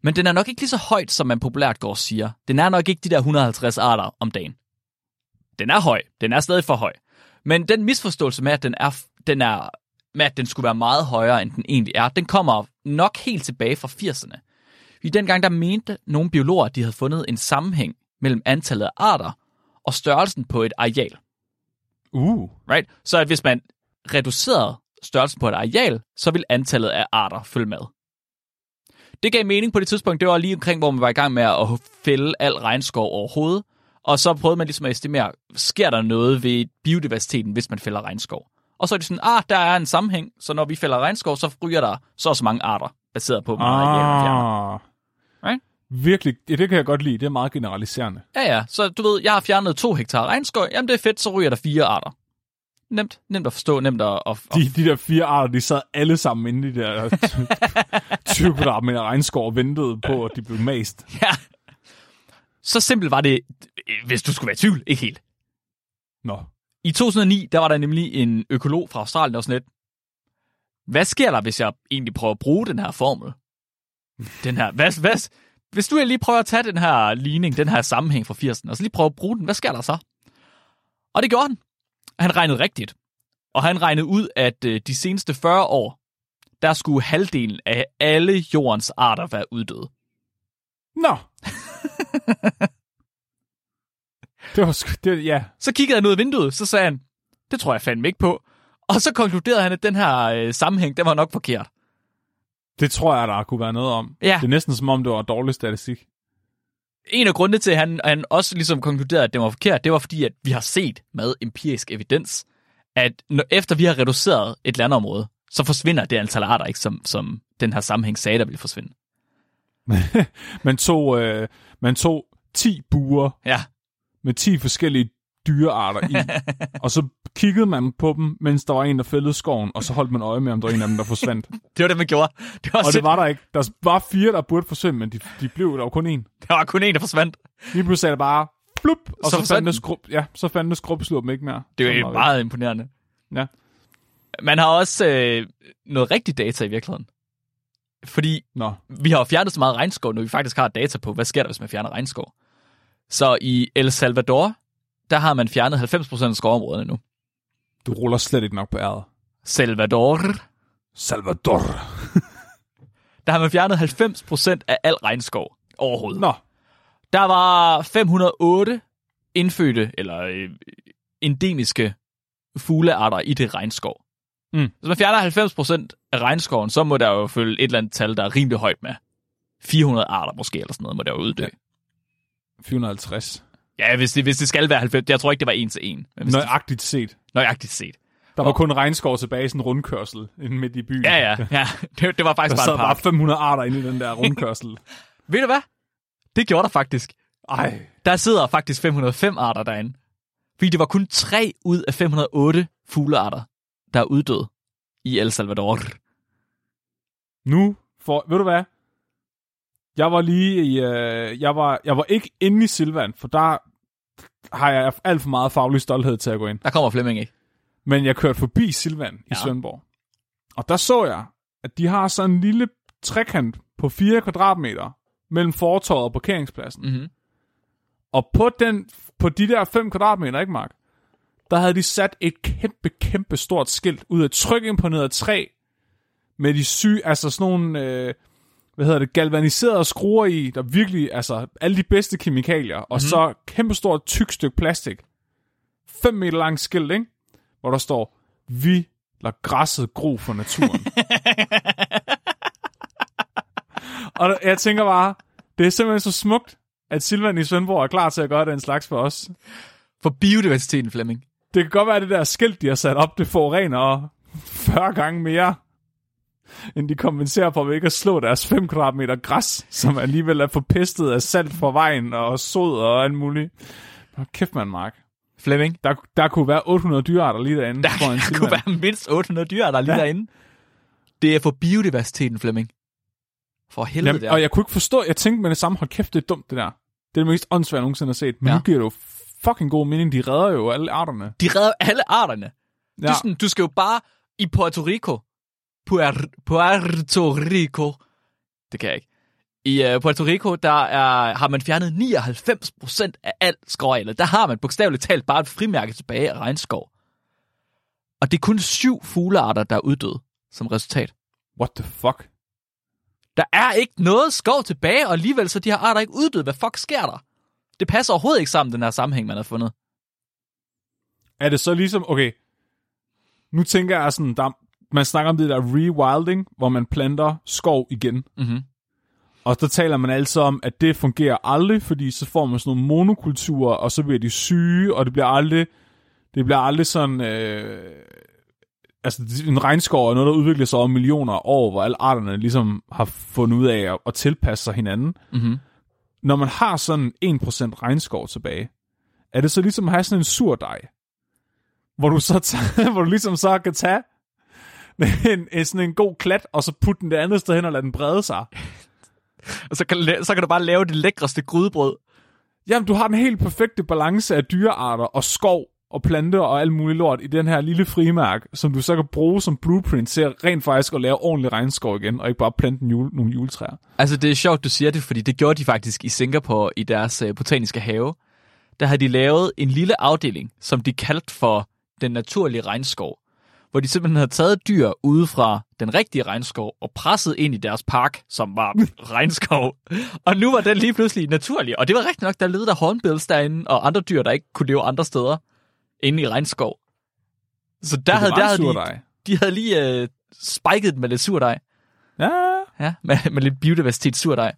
Men den er nok ikke lige så højt, som man populært går og siger. Den er nok ikke de der 150 arter om dagen. Den er høj. Den er stadig for høj. Men den misforståelse med, at den er, den er med, at den skulle være meget højere, end den egentlig er, den kommer nok helt tilbage fra 80'erne. I dengang, der mente nogle biologer, at de havde fundet en sammenhæng mellem antallet af arter og størrelsen på et areal. Uh. Right? Så at hvis man reducerede størrelsen på et areal, så vil antallet af arter følge med. Det gav mening på det tidspunkt. Det var lige omkring, hvor man var i gang med at fælde al regnskov overhovedet. Og så prøvede man ligesom at estimere, sker der noget ved biodiversiteten, hvis man fælder regnskov? Og så er det sådan, ah, der er en sammenhæng, så når vi fælder regnskov, så ryger der så så mange arter, baseret på, hvor meget. Ah. Right? Virkelig, ja, det kan jeg godt lide. Det er meget generaliserende. Ja, ja, så du ved, jeg har fjernet to hektar regnskov, jamen det er fedt, så ryger der fire arter. Nemt, nemt at forstå, nemt at... at, at De, de der fire arter, de sad alle sammen inde i de der 20 kvadratmeter regnskov og ventede på, at de blev mast. Ja. Så simpelt var det, hvis du skulle være i tvivl, ikke helt. Nå. I 2009, der var der nemlig en økolog fra Australien, der var sådan lidt, hvad sker der, hvis jeg egentlig prøver at bruge den her formel? Den her, hvad, hvad, hvis du lige prøver at tage den her ligning, den her sammenhæng fra 80'erne, og så lige prøve at bruge den, hvad sker der så? Og det gjorde han. Han regnede rigtigt. Og han regnede ud, at øh, de seneste 40 år, der skulle halvdelen af alle jordens arter være uddøde. Nå. det var sgu, det, ja. Så kiggede han ud af vinduet, så sagde han, Det tror jeg fandme ikke på. Og så konkluderede han, at den her øh, sammenhæng, den var nok forkert. Det tror jeg, der kunne være noget om. Ja. Det er næsten som om, det var dårlig statistik. En af grundene til, at han, han også ligesom konkluderede, at det var forkert, det var fordi, at vi har set med empirisk evidens, at når, efter vi har reduceret et landområde, så forsvinder det antal arter ikke, som, som den her sammenhæng sagde, der ville forsvinde. man, tog, øh, man tog 10 buer Ja, med 10 forskellige dyrearter i, og så kiggede man på dem, mens der var en, der fældede skoven, og så holdt man øje med, om der var en af dem, der forsvandt. det var det, man gjorde. Det var, og det var der ikke. Der var fire, der burde forsvinde, men de, de blev der var kun en. der var kun en, der forsvandt. Lige pludselig det bare blup, og Så så, fandtes, grub, ja, så fandtes skrubslur dem ikke mere. Det er jo meget imponerende. Ja. Man har også øh, noget rigtig data i virkeligheden. Fordi Nå, vi har jo fjernet så meget regnskov, når vi faktisk har data på, hvad sker der, hvis man fjerner regnskov. Så i El Salvador, der har man fjernet 90% af skovområderne nu. du ruller slet ikke nok på æret. Salvador, Salvador. der har man fjernet 90% af al regnskov overhovedet. Nå, Der var 508 indfødte eller øh, endemiske fuglearter i det regnskov. Mm. Hvis man fjerner 90% af regnskoven, så må der jo følge et eller andet tal, der er rimelig højt med. 400 arter måske, eller sådan noget, må der jo uddø. Ja. 450. Ja, hvis det, hvis det skal være 90. Jeg tror ikke, det var en til en. Hvis Nøjagtigt set. nøjagtigt set. Der var kun regnskov tilbage i sådan en rundkørsel inde midt i byen. Ja, ja, ja. Det, det var Der faktisk bare sad en bare park. 500 arter inde i den der rundkørsel. Ved du hvad? Det gjorde der faktisk. Ej, Der sidder faktisk 505 arter derinde. Fordi det var kun 3 ud af 508 fuglearter, der er uddød i El Salvador. nu for, ved du hvad? Jeg var lige i, øh, jeg var, jeg var ikke inde i Silvan, for der har jeg alt for meget faglig stolthed til at gå ind. Der kommer Flemming, ikke? Men jeg kørte forbi Silvan i Ja. Svendborg. Og der så jeg, at de har sådan en lille trekant på 4 kvadratmeter mellem fortorvet og parkeringspladsen. Mm-hmm. Og på, den, på de der 5 kvadratmeter, ikke Mark? Der havde de sat et kæmpe, kæmpe stort skilt ud af trykimponeret træ med de syge, altså sådan nogle, øh, hvad hedder det, galvaniserede skruer i, der virkelig, altså alle de bedste kemikalier, og mm-hmm. så kæmpe stort tyk stykke plastik. 5 meter langt skilt, ikke? Hvor der står, vi lader græsset gro for naturen. og jeg tænker bare, det er simpelthen så smukt, at Silvan i Svendborg er klar til at gøre den slags for os. For biodiversiteten, Flemming. Det kan godt være, at det der skilt, de har sat op, det forurener 40 gange mere, end de kompenserer for ved ikke at slå deres 5 kvadratmeter græs, som alligevel er forpestet af salt fra vejen og sod og alt muligt. Hold kæft, man, Mark. Flemming. Der, der kunne være 800 dyrearter lige derinde. Der, foran der Silvan. kunne være mindst 800 dyr, der er lige Ja. derinde. Det er for biodiversiteten, Flemming. For helvede Jamen, der. og jeg kunne ikke forstå, jeg tænkte med det samme, hold kæft, det er dumt det der. Det er det mest åndssvagt, jeg nogensinde har set. Men ja. Nu giver det jo fucking god mening, de redder jo alle arterne. De redder alle arterne. Ja. Du, sådan, du skal jo bare i Puerto Rico. Puer, Puerto Rico. Det kan jeg ikke. I uh, Puerto Rico, der er, har man fjernet 99% af alt skovarealet. Der har man bogstaveligt talt bare et frimærke tilbage af regnskov. Og det er kun syv fuglearter, der er uddøde som resultat. What the fuck? Der er ikke noget skov tilbage, og alligevel så de her arter ikke uddøde. Hvad fuck sker der? Det passer overhovedet ikke sammen, den her sammenhæng, man har fundet. Er det så ligesom, okay, nu tænker jeg sådan, der, man snakker om det der rewilding, hvor man planter skov igen. Mhm. Og så taler man altså om, at det fungerer aldrig, fordi så får man sådan nogle monokulturer, og så bliver de syge, og det bliver aldrig, det bliver aldrig sådan, øh, altså en regnskov er noget, der udvikler sig over millioner af år, hvor alle arterne ligesom har fundet ud af at, at tilpasse sig hinanden. Mhm. Når man har sådan 1% regnskov tilbage, er det så ligesom at have sådan en sur dej, hvor du så tager, hvor du ligesom så kan tage en, en, sådan en god klat, og så putte den det andet sted hen og lade den brede sig. Og så kan, så kan du bare lave det lækreste grydebrød. Jamen, du har den helt perfekte balance af dyrearter og skov og planter og alt muligt lort i den her lille frimærk, som du så kan bruge som blueprint til at rent faktisk at lave ordentlig regnskov igen, og ikke bare plante jule, nogle juletræer. Altså, det er sjovt, du siger det, fordi det gjorde de faktisk i Singapore i deres øh, botaniske have. Der havde de lavet en lille afdeling, som de kaldte for den naturlige regnskov, hvor de simpelthen havde taget dyr ude fra den rigtige regnskov og presset ind i deres park, som var regnskov. Og nu var den lige pludselig naturlig. Og det var rigtigt nok, der levede der hornbills derinde og andre dyr, der ikke kunne leve andre steder inde i regnskov. Så der havde, der havde de, de havde lige øh, spiket den med lidt surdej. Ja, Ja, med, med lidt biodiversitet surdej.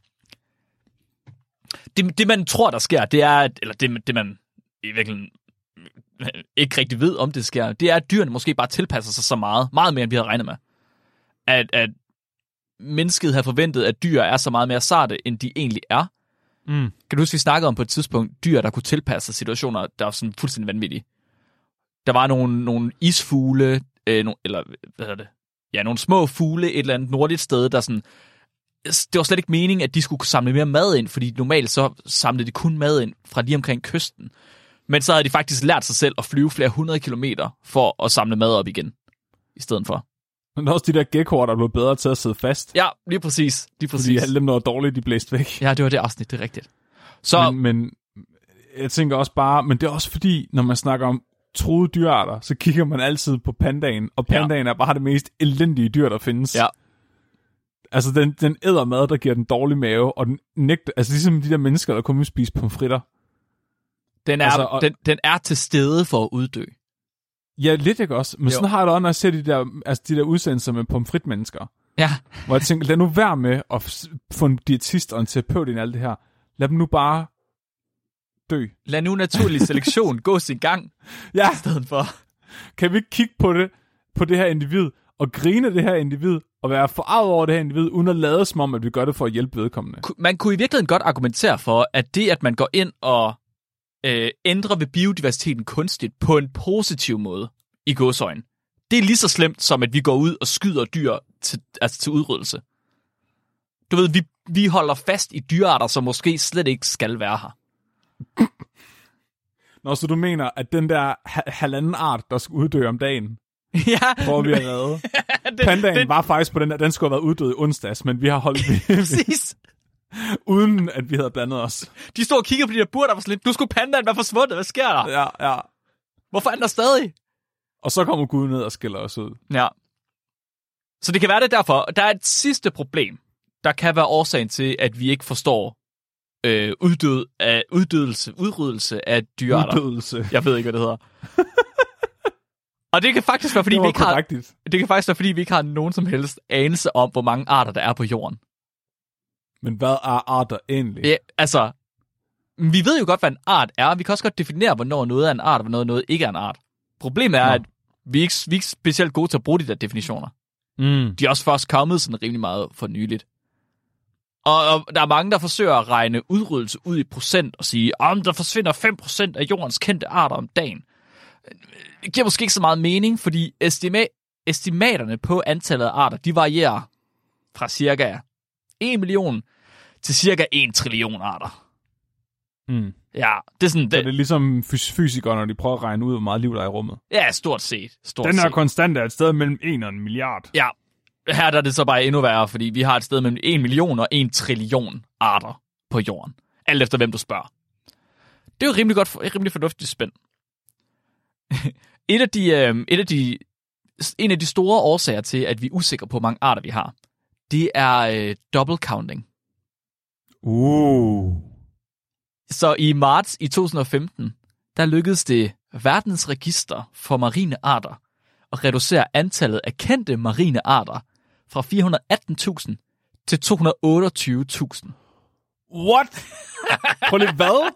Det, det, man tror, der sker, det er, eller det, det man i virkeligheden ikke rigtig ved, om det sker, det er, at dyrene måske bare tilpasser sig så meget, meget mere, end vi havde regnet med. At, at mennesket har forventet, at dyr er så meget mere sarte, end de egentlig er. Mm. Kan du huske, vi snakkede om på et tidspunkt, dyr, der kunne tilpasse sig situationer, der var sådan fuldstændig vanvittige. Der var nogle, nogle isfugle, øh, no, eller hvad hedder det? Ja, nogle små fugle et eller andet nordligt sted, der sådan... Det var slet ikke meningen, at de skulle samle mere mad ind, fordi normalt så samlede de kun mad ind fra lige omkring kysten. Men så havde de faktisk lært sig selv at flyve flere hundrede kilometer for at samle mad op igen, i stedet for. Men også de der geckoer, der er blevet bedre til at sidde fast. Ja, lige præcis. Lige Fordi præcis. alle dem, der var dårlige, de blæste væk. Ja, det var det afsnit, det er rigtigt. Så, Men, men jeg tænker også bare, men det er også fordi, når man snakker om troede dyrearter, så kigger man altid på pandaen, og Ja. pandaen er bare det mest elendige dyr, der findes. Ja. Altså, den, den æder mad, der giver den dårlig mave, og den nægter, altså ligesom de der mennesker, der kun vil spise pomfritter. Den, er, altså, og- den, den er til stede for at uddø. Ja, lidt ikke også, men Jo. sådan har jeg det også, når jeg ser de der, altså de der udsendelser med pomfritmennesker, Ja, hvor jeg tænker, lad nu være med at få en diætist og en terapeut ind i alt det her. Lad dem nu bare dø. lad nu naturlig selektion gå sin gang, Ja, i stedet for. kan vi ikke kigge på det, på det her individ, og grine det her individ, og være forarvet over det her individ, uden at lade som om, at vi gør det for at hjælpe vedkommende. Man kunne i virkeligheden godt argumentere for, at det, at man går ind og øh, ændrer ved biodiversiteten kunstigt på en positiv måde i godsøjen, det er lige så slemt, som at vi går ud og skyder dyr til, altså til udryddelse. Du ved, vi, vi holder fast i dyrearter, som måske slet ikke skal være her. Nå, så du mener, at den der ha- halvanden art, der skal uddø om dagen, ja, hvor vi har reddet. det, Pandaen det, var faktisk på den der, den skulle have været uddød i onsdags, men vi har holdt præcis. uden at vi havde blandet os. De stod og kiggede på de der bur, der var sådan lidt, nu skulle pandaen være forsvundet, hvad sker der? Ja, ja. Hvorfor er den der stadig? Og så kommer Gud ned og skiller os ud. Ja. Så det kan være det er derfor. Der er et sidste problem, der kan være årsagen til, at vi ikke forstår øh, uddød af, uddødelse, udryddelse af dyrearter. Uddødelse. Jeg ved ikke, hvad det hedder. Og det kan faktisk være, fordi det vi ikke har, det kan faktisk være, fordi vi ikke har nogen som helst anelse om, hvor mange arter der er på jorden. Men hvad er arter egentlig? Ja, altså, vi ved jo godt, hvad en art er. Vi kan også godt definere, hvornår noget er en art, og hvornår noget ikke er en art. Problemet er, Nå. at vi er, ikke, vi er ikke specielt gode til at bruge de der definitioner. Mm. De er også først kommet sådan rimelig meget for nyligt. Og, og der er mange, der forsøger at regne udryddelse ud i procent og sige, om der forsvinder 5% af jordens kendte arter om dagen. Det giver måske ikke så meget mening, fordi estima- estimaterne på antallet af arter, de varierer fra cirka 1 million til cirka 1 trillion arter. Mm. Ja, det er sådan, Så det, det er ligesom fys- fysikere, når de prøver at regne ud, hvor meget liv der er i rummet. ja, stort set. Stort Den her set. konstant er et sted mellem 1 og en milliard. Ja, her der er det så bare endnu værre, fordi vi har et sted mellem 1 million og 1 trillion arter på jorden. Alt efter hvem du spørger. Det er jo rimelig godt, rimelig fornuftigt spænd. et af de, øh, et af de, en af de store årsager til, at vi er usikre på, hvor mange arter vi har, det er øh, double counting. Uh. Så i marts i 2015, der lykkedes det verdens register for marine arter at reducere antallet af kendte marine arter fra 418.000 til 228.000. What? Prøv lige, hvad?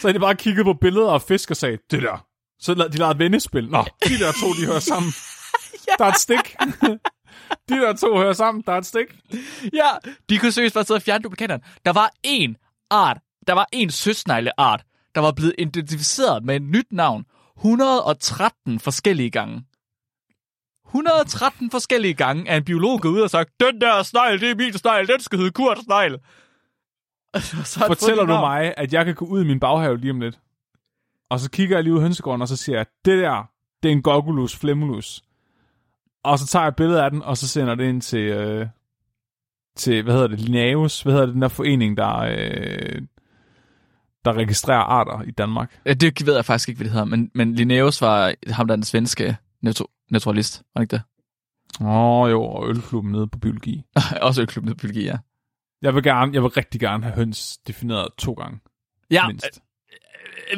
Så har de bare kigget på billeder af fisk og sagde, det der. Så de lavede vendespil. Nå, de der to, de hører sammen. Der er et stik. de der to hører sammen, der er et stik. Ja, de kunne seriøst bare sidde og fjerne duplikaterne. Der var en art, der var en søsnegleart, der var blevet identificeret med et nyt navn 113 forskellige gange. 113 forskellige gange er en biolog gået ud og sagt, den der snegl, det er min snegl, den skal hedde Kurt snegl. Fortæller du navn. mig, at jeg kan gå ud i min baghave lige om lidt? Og så kigger jeg lige ud i hønsegården, og så siger jeg, det der, det er en Gogulus flemulus. Og så tager jeg et billede af den, og så sender det ind til, øh, til hvad hedder det, Linnaeus, hvad hedder det, den der forening, der, øh, der registrerer arter i Danmark. Ja, det ved jeg faktisk ikke, hvad det hedder, men, men Linnaeus var ham, der er den svenske naturalist, var det ikke det? Åh oh, jo, og ølklubben nede på biologi. Også øklub biologi, ja. Jeg vil, gerne, jeg vil rigtig gerne have høns defineret to gange, Ja, mindst.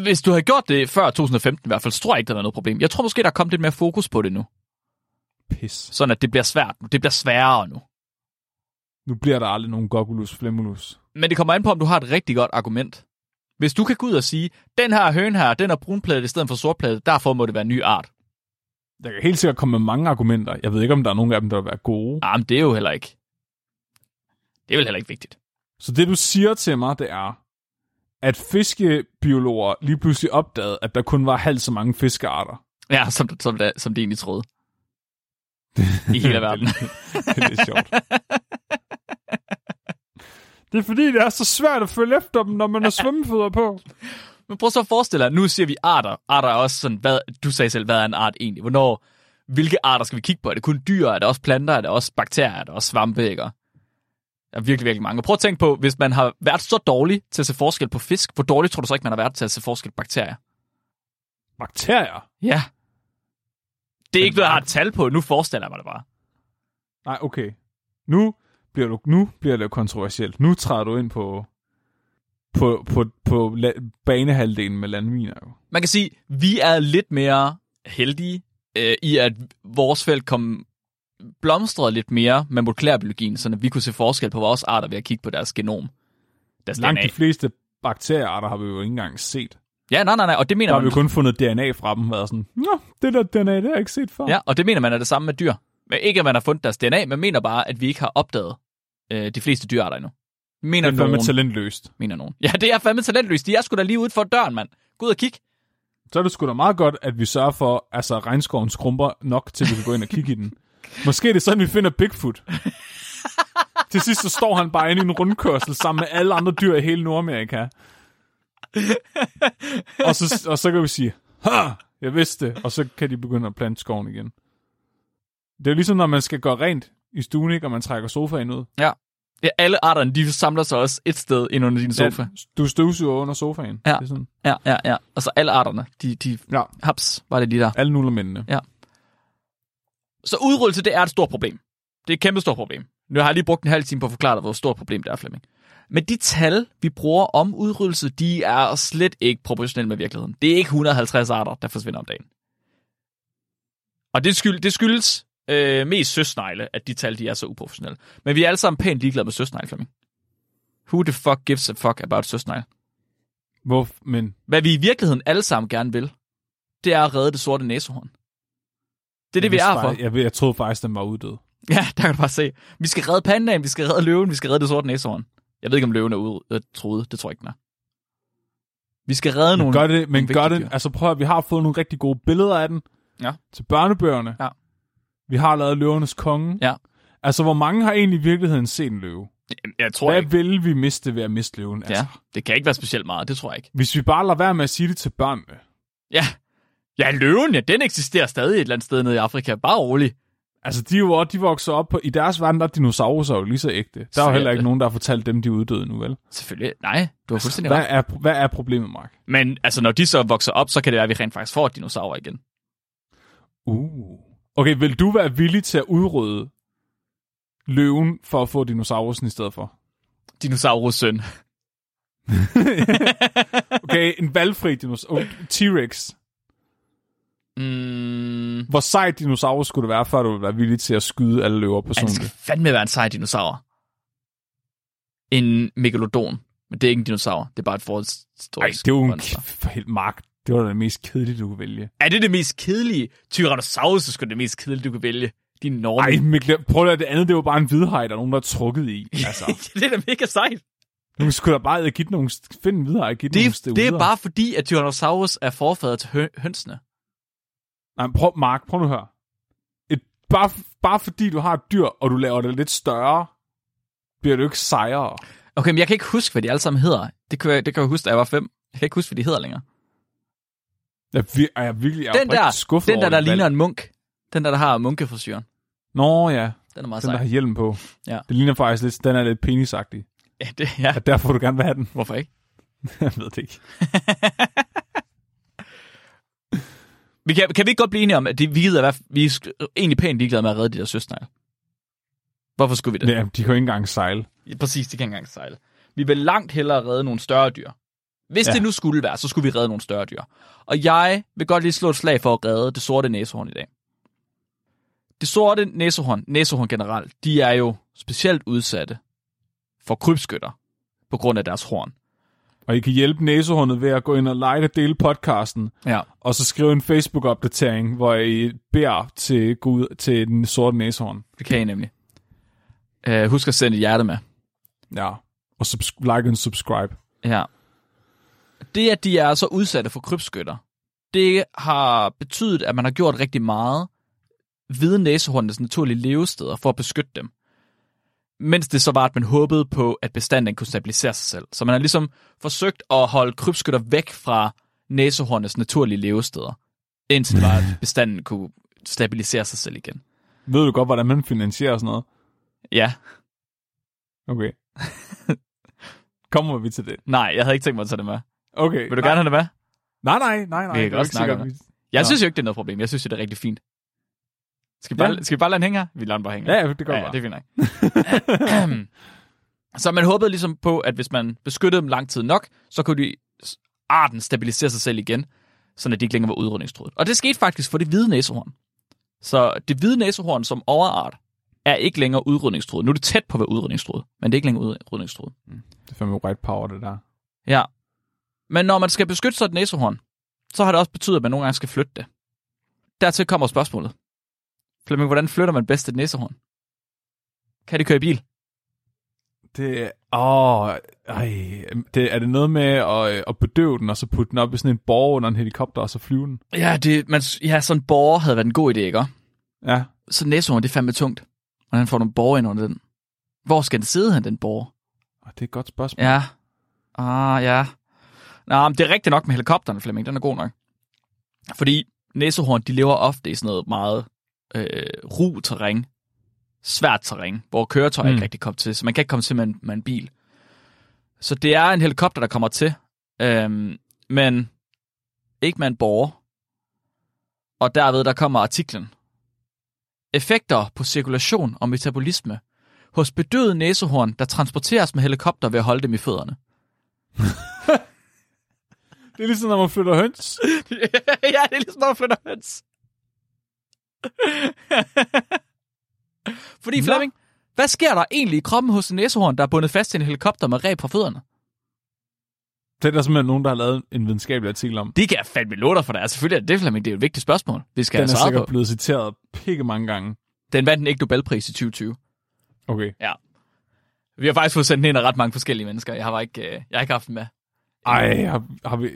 Hvis du havde gjort det før 2015 i hvert fald, så tror jeg ikke, der var noget problem. Jeg tror måske, der er kommet lidt mere fokus på det nu. Pis. Sådan at det bliver svært. Det bliver sværere nu. Nu bliver der aldrig nogen Gogulus Flemulus. Men det kommer an på, om du har et rigtig godt argument. Hvis du kan gå ud og sige, den her høne her, den er brunpladet i stedet for sortpladet, derfor må det være en ny art. Der kan helt sikkert komme med mange argumenter. Jeg ved ikke, om der er nogen af dem, der vil være gode. Ah, men det er jo heller ikke. Det er vel heller ikke vigtigt. Så det, du siger til mig, det er, at fiskebiologer lige pludselig opdagede, at der kun var halvt så mange fiskearter. Ja, som, som, som, som det egentlig troede. I hele verden. det er lidt sjovt. Det er fordi, det er så svært at følge efter dem, når man har svømmefødder på. Men prøv så at forestille dig, nu siger vi arter. Arter er også sådan, hvad, du sagde selv, hvad er en art egentlig? Hvornår, hvilke arter skal vi kigge på? Er det kun dyr? Er det også planter? Er det også bakterier? Er det også svampe? Ikke? Der er virkelig, virkelig mange. Prøv at tænke på, hvis man har været så dårlig til at se forskel på fisk, hvor dårligt tror du så ikke, man har været til at se forskel på bakterier? Bakterier? Ja. Det er ikke noget, jeg har et tal på. Nu forestiller jeg mig det bare. Nej, okay. Nu bliver, du, nu bliver det kontroversielt. Nu træder du ind på, på, på, på la, banehalvdelen med landminer. Jo. Man kan sige, vi er lidt mere heldige øh, i, at vores felt kom blomstrede lidt mere med molekylærbiologien, så vi kunne se forskel på vores arter ved at kigge på deres genom. Deres Langt DNA. de fleste bakteriearter har vi jo ikke engang set. Ja, nej, nej, nej, og det mener Der har man... vi jo kun fundet DNA fra dem, været sådan, Nå, det der DNA, det har jeg ikke set før. Ja, og det mener man er det samme med dyr. Men ikke, at man har fundet deres DNA, men mener bare, at vi ikke har opdaget øh, de fleste dyrearter endnu. Mener det er fandme talentløst. Mener nogen. Ja, det er fandme talentløst. De er sgu da lige ude for døren, mand. Gå ud og kig. Så er det sgu da meget godt, at vi sørger for, at altså, regnskoven skrumper nok, til vi kan gå ind og kigge i den. Måske er det sådan, vi finder Bigfoot. til sidst så står han bare inde i en rundkørsel sammen med alle andre dyr i hele Nordamerika. og, så, og så kan vi sige, ha, jeg vidste det. Og så kan de begynde at plante skoven igen. Det er jo ligesom, når man skal gøre rent i stuen, ikke, og man trækker sofaen ud. Ja. ja alle arterne, de samler sig også et sted ind under din sofa. Ja, du støvsuger under sofaen. Ja. Det er sådan. Ja, ja, ja. Og så alle arterne, de, de Ja, haps, var det lige der. alle nullermændene. Så udryddelse, det er et stort problem. Det er et kæmpe stort problem. Nu har jeg lige brugt en halv time på at forklare dig, hvor stort problem det er, Flemming. Men de tal, vi bruger om udryddelse, de er slet ikke proportionelle med virkeligheden. Det er ikke 150 arter, der forsvinder om dagen. Og det, skyld, det skyldes øh, mest søsnegle, at de tal de er så uprofessionelle. Men vi er alle sammen pænt ligeglade med søsnegle, Flemming. Who the fuck gives a fuck about søsnegle? Hvor, men Hvad vi i virkeligheden alle sammen gerne vil, det er at redde det sorte næsehorn. Det er det, vi er for. Jeg, jeg troede faktisk, den var uddød. Ja, der kan du bare se. Vi skal redde pandaen, vi skal redde løven, vi skal redde det sorte næsehorn. Jeg ved ikke, om løven er ude, øh, troet. Det tror jeg ikke, den er. Vi skal redde Men nogle... gør det, men gør det, dyr. altså prøv at, vi har fået nogle rigtig gode billeder af den. Ja. Til børnebøgerne. Ja. Vi har lavet løvernes konge. Ja. Altså, hvor mange har egentlig i virkeligheden set en løve? Jeg tror Hvad ikke. ville vi miste ved at miste løven? Altså, Ja, det kan ikke være specielt meget, det tror jeg ikke. Hvis vi bare lader være med at sige det til børnene. Ja, ja løven, ja, den eksisterer stadig et eller andet sted nede i Afrika. Bare rolig. Altså, de, jo, de vokser op på... I deres verden, der er dinosaurer jo lige så ægte. Der er jo heller ikke nogen, der har fortalt dem, de er uddøde nu, vel? Selvfølgelig. Nej, du har fuldstændig Hvad ret. er, hvad er problemet, Mark? Men altså, når de så vokser op, så kan det være, at vi rent faktisk får dinosaurer igen. Uh. Okay, vil du være villig til at udrydde løven for at få dinosaurusen i stedet for? Dinosaurus søn. Okay, en valgfri dinosaurus. Oh, T-Rex. Mm, Hvor sejt dinosaurus skulle det være, før du ville være villig til at skyde alle løver ja, det skal fandme være en sej dinosaur. En megalodon. Men det er ikke en dinosaur. Det er bare et Nej, forhistorisk det er jo en for helt mark. Det var da det mest kedelige, du kunne vælge. Er det det mest kedelige? Tyrannosaurus er sgu det mest kedelige, du kan vælge. Din norme. Ej, Mikkel, prøv at det andet, det var bare en hvidhaj, der er nogen, der er trukket i. Altså, det er da mega sejt. nu skulle der bare give nogle, finde en hvidhaj, give den nogle Det, steroider. det er bare fordi, at Tyrannosaurus er forfader til hø- hønsene. Nej, men prøv, Mark, prøv nu at høre. Et, bare, bare fordi du har et dyr, og du laver det lidt større, bliver du ikke sejere. Okay, men jeg kan ikke huske, hvad de alle sammen hedder. Det kan jeg, det kan jeg huske, da jeg var fem. Jeg kan ikke huske, hvad de hedder længere. Jeg er, vir- er jeg virkelig jeg er Den der, skuffet den der, der ligner valg. en munk. Den der, der har munkefrisyren. Nå ja, Den er meget den der sej. har hjelm på. Ja. Det ligner faktisk lidt, den er lidt penisagtig. Ja, det, ja. Og derfor du gerne vil have den. Hvorfor ikke? jeg ved det ikke. Vi kan, kan vi ikke godt blive enige om, at det, vi, gider, være, vi er egentlig pænt ligeglade med at redde de der søsnegle? Hvorfor skulle vi det? Ja, de kan jo ikke engang sejle. Ja. Præcis, de kan ikke engang sejle. Vi vil langt hellere redde nogle større dyr. Hvis ja. det nu skulle være, så skulle vi redde nogle større dyr. Og jeg vil godt lige slå et slag for at redde det sorte næsehorn i dag. Det sorte næsehorn, næsehorn generelt, de er jo specielt udsatte for krybskytter på grund af deres horn. Og I kan hjælpe næsehornet ved at gå ind og like og dele podcasten, Ja. og så skrive en Facebook-opdatering, hvor I beder til, Gud, til den sorte næsehorn. Det kan I nemlig. Uh, husk at sende et hjerte med. Ja. Og subs- like og subscribe. Ja. Det, at de er så udsatte for krybskytter, det har betydet, at man har gjort rigtig meget ved næsehornenes naturlige levesteder for at beskytte dem. Mens det så var, at man håbede på, at bestanden kunne stabilisere sig selv. Så man har ligesom forsøgt at holde krybskytter væk fra næsehornenes naturlige levesteder, indtil det var, at bestanden kunne stabilisere sig selv igen. Ved du godt, hvordan man finansierer sådan noget? Ja, Okay. Kommer vi til det? nej, jeg havde ikke tænkt mig at tage det med. Okay. Vil du nej. gerne have det med? Nej, nej, nej, nej. Vi kan det godt snakke om vi- Jeg synes jo ikke, det er noget problem. Jeg synes det er rigtig fint. Skal vi bare, Ja. skal vi bare lade den hænge her? Vi lader den bare hænge. Ja, ja, det gør ja, bare. ja, det er fint nok. så man håbede ligesom på, at hvis man beskyttede dem lang tid nok, så kunne de arten stabilisere sig selv igen, så de ikke længere var udrydningstruet. Og det skete faktisk for det hvide næsehorn. Så det hvide næsehorn som overart er ikke længere udrydningstruet. Nu er det tæt på at være udrydningstruet, men det er ikke længere udrydningstruet. Det er fandme white power, det der. Ja. Men når man skal beskytte sig et næsehorn, så har det også betydet, at man nogle gange skal flytte det. Dertil kommer spørgsmålet. Flemming, hvordan flytter man bedst et næsehorn? Kan det køre i bil? Det åh, ej, det, er det noget med at, øh, at bedøve den, og så putte den op i sådan en borg under en helikopter, og så flyve den? Ja, det, man, ja sådan en borger havde været en god idé, ikke? Ja. Så næsehorn, det er fandme tungt. Hvordan får du en borger ind under den? Hvor skal den sidde hen, den borger? Og det er et godt spørgsmål. Ja. Ah, ja. Nå, men det er rigtigt nok med helikopteren, Flemming. Den er god nok. Fordi næsehorn, de lever ofte i sådan noget meget øh, ru terræn. Svært terræn, hvor køretøj mm. Ikke rigtig kommer til. Så man kan ikke komme til med en, med en bil. Så det er en helikopter, der kommer til. Øhm, men ikke med en borger. Og derved, der kommer artiklen. Effekter på cirkulation og metabolisme hos bedøvede næsehorn, der transporteres med helikopter ved at holde dem i fødderne. Det er ligesom, når man flytter høns. ja, det er ligesom, når man flytter høns. Fordi Nå. Flemming, hvad sker der egentlig i kroppen hos en næsehorn, der er bundet fast til en helikopter med reb fra fødderne? Det er der simpelthen nogen, der har lavet en videnskabelig artikel om. Det kan jeg fandme love dig for dig. Selvfølgelig er det det, Flemming. Det er et vigtigt spørgsmål. Vi skal Den er sikkert på. blevet citeret pikke mange gange. Den vandt den ikke Nobelpris i 2020. Okay. Vi har faktisk fået sendt den ind af ret mange forskellige mennesker. Jeg har, bare ikke, øh, jeg har ikke haft den med. Ej, har, har vi...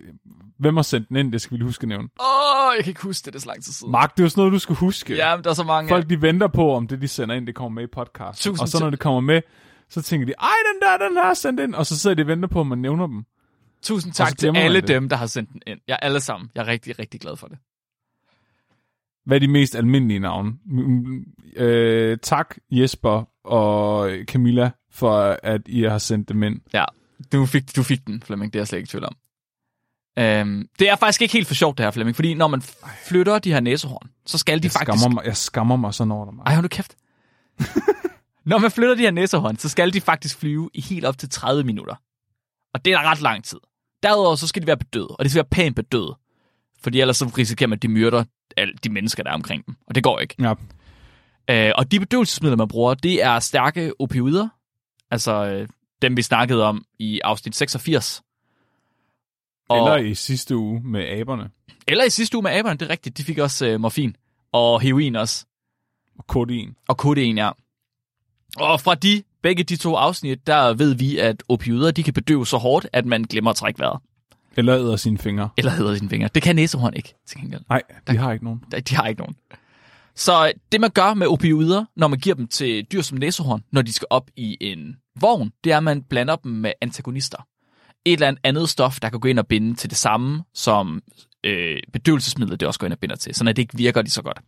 Hvem har sendt den ind? Det skal vi lige huske at nævne. Åh, jeg kan ikke huske det, det er så lang tid siden. Mark, det er jo sådan noget, du skal huske. Ja, men der er så mange. Folk, de venter på, om det, de sender ind, det kommer med i podcast. Tusind og så når det kommer med, så tænker de, ej, den der, den her er sendt ind. Og så sidder de og venter på, om man nævner dem. Tusind tak til alle det. dem, der har sendt den ind. Jeg er alle sammen. Jeg er rigtig, rigtig glad for det. Hvad er de mest almindelige navne? Mm, Øh, tak, Jesper og Camilla, for at I har sendt dem ind. Ja, du fik, du fik den, Flemming. Det er jeg slet ikke i tvivl om. Øhm, det er faktisk ikke helt for sjovt, det her, Flemming. Fordi når man flytter de her næsehorn, så skal de Jeg faktisk... skammer mig, jeg skammer mig sådan over dig, Mark. Ej, hold nu kæft. når man flytter de her næsehorn, så skal de faktisk flyve i helt op til 30 minutter. Og det er da ret lang tid. Derudover så skal de være bedøvet, og de skal være pænt bedøvet. Fordi ellers så risikerer man, at de myrder alle de mennesker, der er omkring dem. Og det går ikke. Ja. Øh, og de bedøvelsesmidler, man bruger, det er stærke opioider. Altså øh, dem, vi snakkede om i afsnit 86. Og, Eller i sidste uge med aberne. eller i sidste uge med aberne, det er rigtigt. De fik også øh, morfin. Og heroin også. Og kodein. Og kodein, ja. Og fra de, begge de to afsnit, der ved vi, at opioider, de kan bedøve så hårdt, at man glemmer at trække vejret. Eller æder sine fingre. Eller hedder sine fingre. Det kan næsehorn ikke, til gengæld. Nej, de har ikke nogen. De har ikke nogen. Så det, man gør med opioider, når man giver dem til dyr som næsehorn, når de skal op i en vogn, det er, at man blander dem med antagonister. Et eller andet stof, der kan gå ind og binde til det samme, som øh, bedøvelsesmidlet det også går ind og binder til, så det ikke virker lige så godt.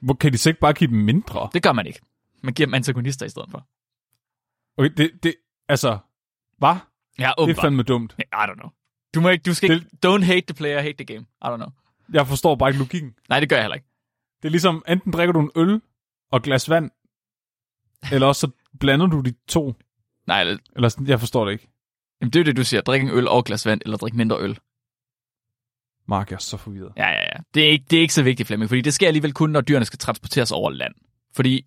Hvor kan de så ikke bare give dem mindre? Det gør man ikke. Man giver dem antagonister i stedet for. Okay, det, det, altså, hvad? Ja, Det er åbenbart. fandme dumt. I don't know. Du må ikke, du skal ikke, don't hate the player, hate the game. I don't know. Jeg forstår bare ikke logikken. Nej, det gør jeg heller ikke. Det er ligesom, enten drikker du en øl og et glas vand, eller også så blander du de to. Nej, eller- Eller sådan, jeg forstår det ikke. Jamen, det er jo det, du siger. Drik en øl og et glas vand, eller drik mindre øl. Mark, jeg er så forvirret. Ja, ja, ja. Det er ikke, det er ikke så vigtigt, Flemming, fordi det sker alligevel kun, når dyrene skal transporteres over land. Fordi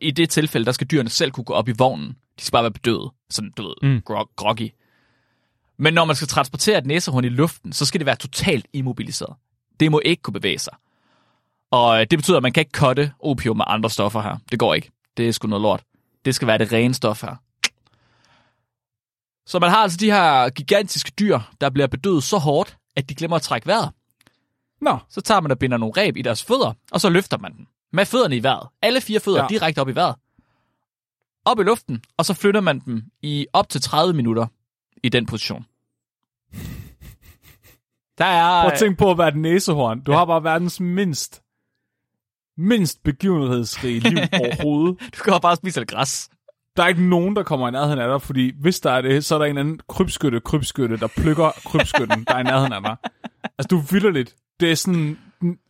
i det tilfælde, der skal dyrene selv kunne gå op i vognen. De skal bare være bedøvet. Sådan, du ved, mm. grog, groggy. Men når man skal transportere et næsehorn i luften, så skal det være totalt immobiliseret. Det må ikke kunne bevæge sig. Og øh, det betyder, at man kan ikke cutte opium med andre stoffer her. Det går ikke. Det er sgu noget lort. Det skal være det rene stof her. Så man har altså de her gigantiske dyr, der bliver bedøvet så hårdt, at de glemmer at trække vejret. Nå, Så tager man og binder nogle reb i deres fødder, og så løfter man dem. Med fødderne i vejret. Alle fire fødder Ja. ja. direkte op i vejret. Op i luften, og så flytter man dem i op til 30 minutter i den position. Der er... prøv at tænke på at være et næsehorn. Du har bare verdens mindst, mindst begivenhedsrige liv overhovedet. Du kan bare spise lidt græs. Der er ikke nogen, der kommer i nærheden af dig, fordi hvis der er det, så er der en anden krybskytte, krybskytte, der plukker krybskytten, der er i nærheden af dig. Altså, du er vildt. Det er sådan,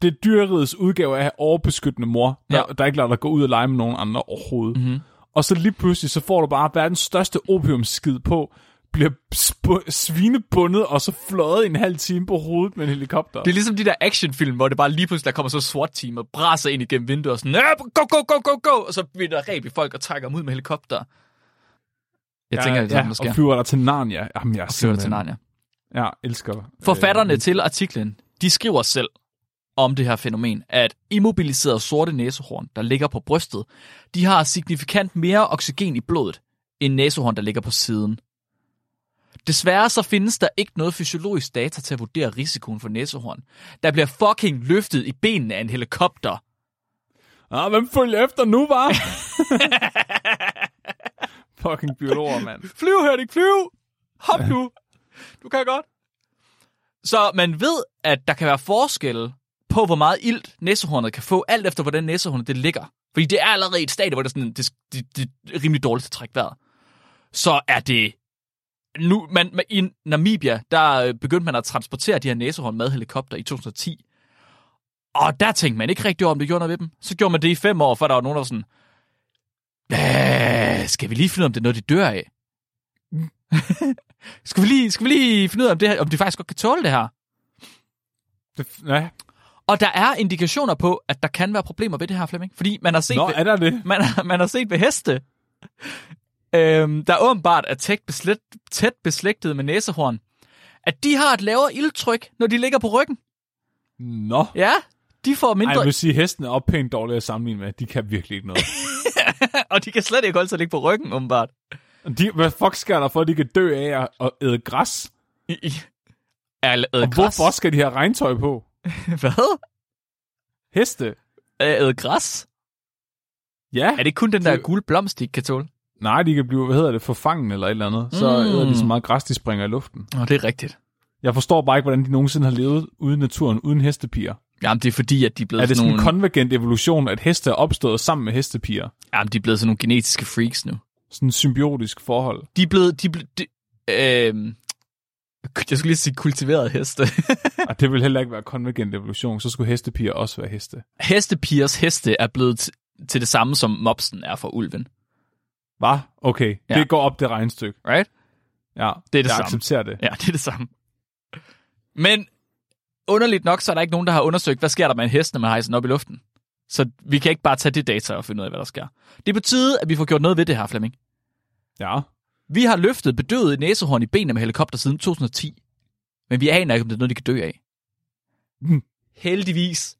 det er dyreriets udgave af at have overbeskyttende mor, der, Ja. der ikke lader dig gå ud og lege med nogen andre overhovedet. Mhm. Og så lige pludselig, så får du bare verdens største opiumskid på, bliver sp- svinebundet, og så fløjet en halv time på hovedet med en helikopter. Det er ligesom de der actionfilm, hvor det bare lige pludselig der kommer så SWAT-team og braser ind igennem vinduet og sådan, "Ja, go, go, go, go, go, og så bliver der reb i folk og trækker dem ud med helikopter. Jeg tænker, det er ja, sker. og flyver der til Narnia. Jamen, jeg Og flyver til Narnia. Ja, elsker. Forfatterne øh, til artiklen, de skriver selv om det her fænomen, at immobiliserede sorte næsehorn, der ligger på brystet, de har signifikant mere oxygen i blodet, end næsehorn, der ligger på siden. Desværre så findes der ikke noget fysiologisk data til at vurdere risikoen for næsehorn. Der bliver fucking løftet i benene af en helikopter. Ah, hvem følger efter nu, var? Fucking biologer, mand. Flyv, Henrik, flyv! Hop nu! Du kan godt. Så man ved, at der kan være forskelle på, hvor meget ilt næsehornet kan få, alt efter hvordan næsehornet det ligger. Fordi det er allerede et stadie, hvor det er, sådan, det, det, det er rimelig dårligt at trække vejret. Så er det... Nu, man, man, I Namibia, der øh, begyndte man at transportere de her næsehorn med helikopter i 2010. Og der tænkte man ikke rigtig om det gjorde noget ved dem. Så gjorde man det i fem år, for der var nogen, der var sådan... "Æh, Skal vi lige finde ud af, om det er noget, de dør af? skal, vi lige, skal vi lige finde ud af, om, det her, om de faktisk godt kan tåle det her? Det, ja. Og der er indikationer på, at der kan være problemer ved det her, Flemming. Fordi man har set, Nå, ved, er der det? man, har, man har set ved heste, øhm, der åbenbart er tæt, beslægt, tæt beslægtet med næsehorn, at de har et lavere ildtryk, når de ligger på ryggen. Nå. Ja, de får Ej, mindre, jeg vil sige, hesten er op pænt dårligt at sammenligne med. De kan virkelig ikke noget. og de kan slet ikke holde sig ligge på ryggen, åbenbart. De, hvad fuck skal der for, at de kan dø af at- æde græs? I, i, er Og græs. hvorfor skal de have regntøj på? Hvad? Heste? Æde græs? Ja. Er det kun den der Det- gule blomst, de ikke kan tåle? Nej, de kan blive, hvad hedder det, forfangen eller et eller andet. Så Mm. æder de så meget græs, de springer i luften. Nå, det er rigtigt. Jeg forstår bare ikke, hvordan de nogensinde har levet ude i naturen, uden hestepiger. Jamen, det er fordi, at de er blevet Er det sådan sådan en nogle... konvergent evolution, at heste er opstået sammen med hestepiger? Jamen, de er blevet sådan nogle genetiske freaks nu. Sådan en symbiotisk forhold. De er blevet... De, ble, de, øh, jeg skulle lige sige kultiveret heste. Og det vil heller ikke være konvergent evolution. Så skulle hestepiger også være heste. Hestepigers heste er blevet til det samme, som mopsen er for ulven. Hvad? Okay. Ja. Det går op det regnestykke. Right? Ja, Det er det jeg samme. accepterer det. Ja, det er det samme. Men underligt nok, så er der ikke nogen, der har undersøgt, hvad sker der med en hest, når man hejser den op i luften. Så vi kan ikke bare tage det data og finde ud af, hvad der sker. Det betyder, at vi får gjort noget ved det her, Flemming. Ja. Vi har løftet bedøvet næsehorn i benene med helikopter siden 2010. Men vi aner ikke, om det er noget, de kan dø af. Mm. Heldigvis,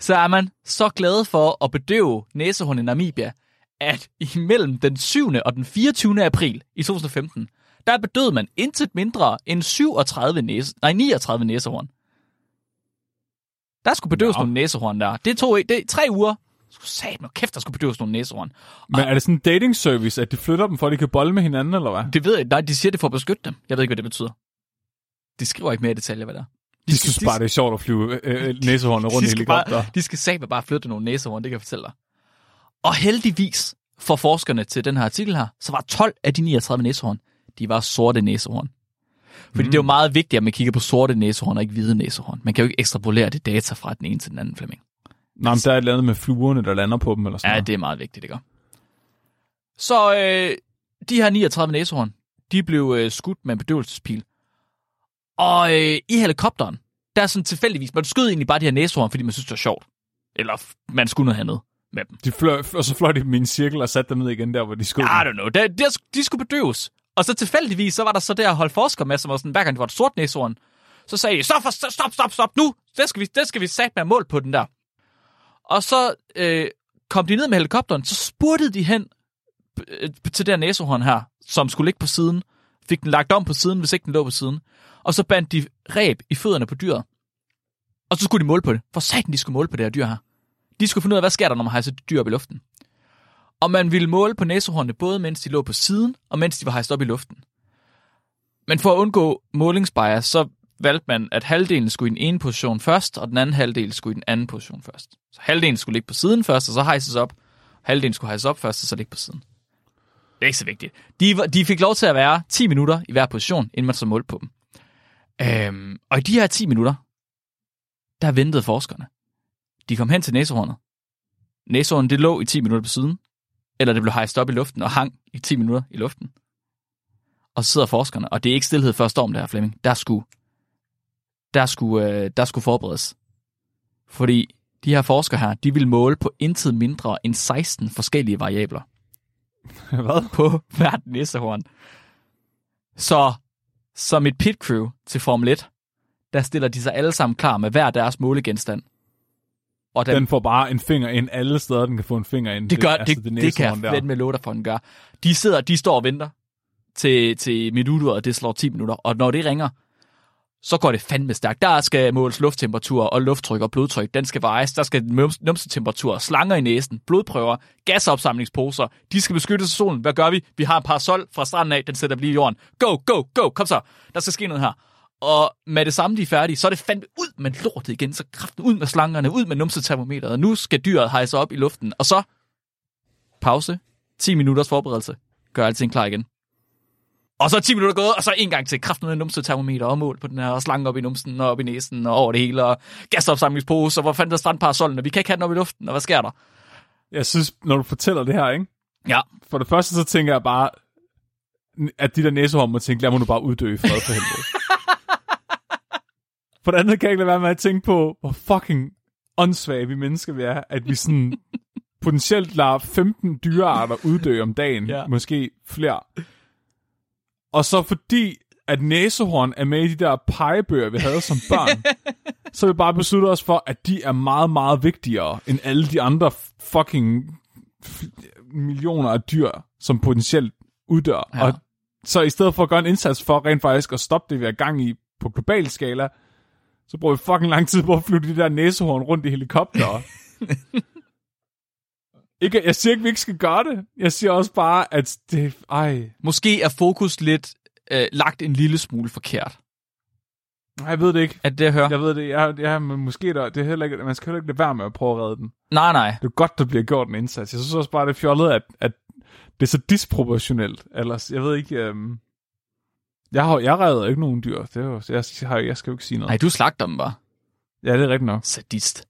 så er man så glad for at bedøve næsehorn i Namibia, at imellem den 7. og den 24. april i 2015, der bedøvede man intet mindre end 37 næse, nej, 39 næsehorn. Der skulle bedøves Nå. nogle næsehorn der. Det tog det, er tre uger. Skulle sat mig kæft, der skulle bedøves nogle næsehorn. Men er det sådan en dating service, at de flytter dem, for at de kan bolle med hinanden, eller hvad? Det ved jeg, nej, de siger det for at beskytte dem. Jeg ved ikke, hvad det betyder. De skriver ikke mere i detaljer, hvad det er. De synes bare, det er sjovt at flyve øh, øh, næsehornene rundt i de helikopter. Bare, de skal satme bare flytte nogle næsehorn, det kan jeg fortælle dig. Og heldigvis for forskerne til den her artikel her, så var 12 af de 39 næsehorn, de var sorte næsehorn. Fordi mm. det er jo meget vigtigt, at man kigger på sorte næsehorn og ikke hvide næsehorn. Man kan jo ikke ekstrapolere det data fra den ene til den anden, Flemming. Nå, men der er et eller andet med fluerne, der lander på dem, eller sådan Ja, noget. det er meget vigtigt, det gør. Så øh, de her 39 næsehorn, de blev øh, skudt med en bedøvelsespil. Og øh, i helikopteren, der er sådan tilfældigvis, man skød egentlig bare de her næsehorn, fordi man synes, det var sjovt. Eller man skulle noget andet med dem. De fløj, og så fløj de dem i en cirkel og satte dem ned igen der, hvor de skød I don't know. De, de, de skulle bedøves. Og så tilfældigvis, så var der så der hold forskere med, som var sådan, hver gang det var et sort næsehorn, så sagde de, stop, stop, stop, stop, nu! Det skal vi, det skal vi sætte med mål på den der. Og så øh, kom de ned med helikopteren, så spurtede de hen øh, til det her næsehorn her, som skulle ligge på siden. Fik den lagt om på siden, hvis ikke den lå på siden. Og så bandt de ræb i fødderne på dyret. Og så skulle de måle på det. For satan, de skulle måle på det her dyr her. De skulle finde ud af, hvad sker der, når man hejser dyr op i luften. Og man ville måle på næsehornene, både mens de lå på siden, og mens de var hejst op i luften. Men for at undgå målingsbias, så valgte man, at halvdelen skulle i den ene position først, og den anden halvdel skulle i den anden position først. Så halvdelen skulle ligge på siden først, og så hejses op. Halvdelen skulle hejses op først, og så ligge på siden. Det er ikke så vigtigt. De, de fik lov til at være 10 minutter i hver position, inden man så målte på dem. Øhm, og i de her 10 minutter, der ventede forskerne. De kom hen til næsehornet. Næsehornet, det lå i 10 minutter på siden, eller det blev hejst op i luften og hang i 10 minutter i luften. Og så sidder forskerne, og det er ikke stillhed før storm, det her Flemming. Der skulle, der skulle, øh, der skulle forberedes. Fordi de her forskere her, de vil måle på intet mindre end 16 forskellige variabler Hvad? på hvert næsehorn. Så som et pit crew til Formel 1, der stiller de sig alle sammen klar med hver deres målegenstand. Og den, Den får bare en finger ind alle steder, den kan få en finger ind. det gør, altså, det, det, det kan jeg fedt med dig for, den gør. De sidder, de står og venter til, til minutter, og det slår 10 minutter. Og når det ringer, så går det fandme stærkt. Der skal måles lufttemperatur og lufttryk og blodtryk. Den skal vejes. Der skal nums- numsetemperatur, slanger i næsen, blodprøver, gasopsamlingsposer. De skal beskyttes af solen. Hvad gør vi? Vi har en parasol fra stranden af. Den sætter vi lige i jorden. Go, go, go. Kom så. Der skal ske noget her. Og med det samme, de er færdige, så er det fandme ud med lortet igen. Så kraften ud med slangerne, ud med numsetermometeret. Nu skal dyret hejse op i luften. Og så pause. 10 minutters forberedelse. Gør alting klar igen. Og så er 10 minutter gået, og så en gang til kraften med numsetermometer og mål på den her, og slange op i numsen og op i næsen og over det hele, og gasopsamlingspose, og hvor fanden der strandparasollen, og vi kan ikke have den op i luften, og hvad sker der? Jeg synes, når du fortæller det her, ikke? Ja, For det første, så tænker jeg bare, at de der næsehorn må tænke, lad mig nu bare uddø i fred for helvede. For det andet kan jeg ikke lade være med at tænke på, hvor fucking åndssvage vi mennesker vi er, at vi sådan potentielt lader 15 dyrearter uddø om dagen, Ja. måske flere. Og så fordi, at næsehorn er med i de der pegebøger, vi havde som børn, så vi bare besluttet os for, at de er meget, meget vigtigere end alle de andre fucking millioner af dyr, som potentielt uddør. Ja. Og så i stedet for at gøre en indsats for rent faktisk at stoppe det, vi er gang i på global skala, så bruger vi fucking lang tid på at flyve de der næsehorn rundt i helikopter. ikke, jeg siger ikke, vi ikke skal gøre det. Jeg siger også bare, at det... Ej, måske er fokus lidt øh, lagt en lille smule forkert. jeg ved det ikke. Er det det, jeg hører? Jeg ved det, jeg, jeg, men måske der, det er heller ikke, man skal heller ikke lade være med at prøve at redde den. Nej, nej. Det er godt, der bliver gjort en indsats. Jeg synes også bare, det er fjollet, at, at det er så disproportionelt. Ellers, jeg ved ikke... Øhm, jeg, har, jeg redder ikke nogen dyr. Det er jo, jeg, jeg, har, jeg skal jo ikke sige noget. Nej, du slagter dem bare. Ja, det er rigtigt nok. Sadist.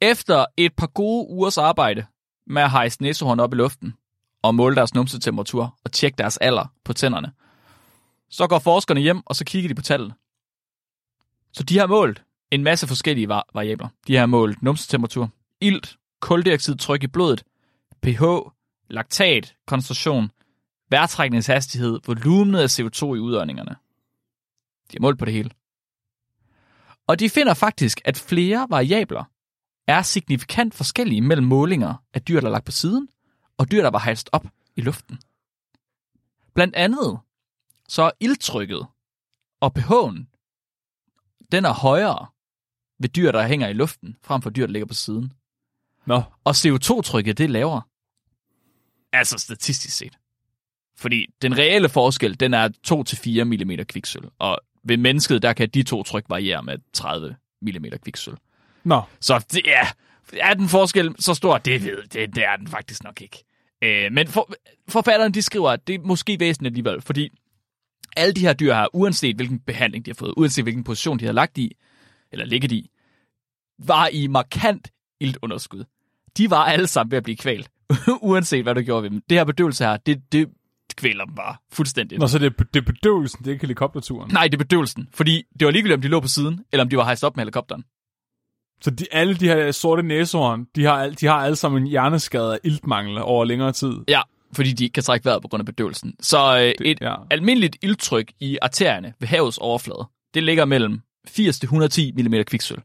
Efter et par gode ugers arbejde med at hejse næsehorn op i luften og måle deres numsetemperatur og tjekke deres alder på tænderne, så går forskerne hjem, og så kigger de på tallene. Så de har målt en masse forskellige var- variabler. De har målt numsetemperatur, ilt, koldioxidtryk i blodet, pH, laktat, koncentration, vejrtrækningshastighed, volumenet af CO2 i udåndingerne. De har målt på det hele. Og de finder faktisk, at flere variabler er signifikant forskellige mellem målinger af dyr, der er lagt på siden, og dyr, der var hejst op i luften. Blandt andet så er ildtrykket og pH'en, den er højere ved dyr, der hænger i luften, frem for dyr, der ligger på siden. Nå, Og CO2-trykket, det er lavere. Altså statistisk set. Fordi den reelle forskel, den er 2-4 mm kviksøl. Og ved mennesket, der kan de to tryk variere med 30 mm kviksøl. nå. Så det er, er den forskel så stor? Det ved det, det er den faktisk nok ikke. Øh, men for, forfatteren de skriver, at det er måske væsentligt alligevel, fordi alle de her dyr her, uanset hvilken behandling de har fået, uanset hvilken position de har lagt i, eller ligget i, var i markant iltunderskud. De var alle sammen ved at blive kvalt, uanset hvad du gjorde ved dem. Det her bedøvelse her, det, det kvæler dem bare fuldstændig. Nå, så det er, det er bedøvelsen, det er ikke helikopterturen. Nej, det er bedøvelsen, fordi det var ligegyldigt, om de lå på siden, eller om de var hejst op med helikopteren. Så de, alle de her sorte næsehorn, de har, de har alle sammen en hjerneskade af iltmangel over længere tid. Ja, fordi de ikke kan trække vejret på grund af bedøvelsen. Så øh, et ja. almindeligt ildtryk i arterierne ved havets overflade, det ligger mellem 80 til 110 mm kviksøl.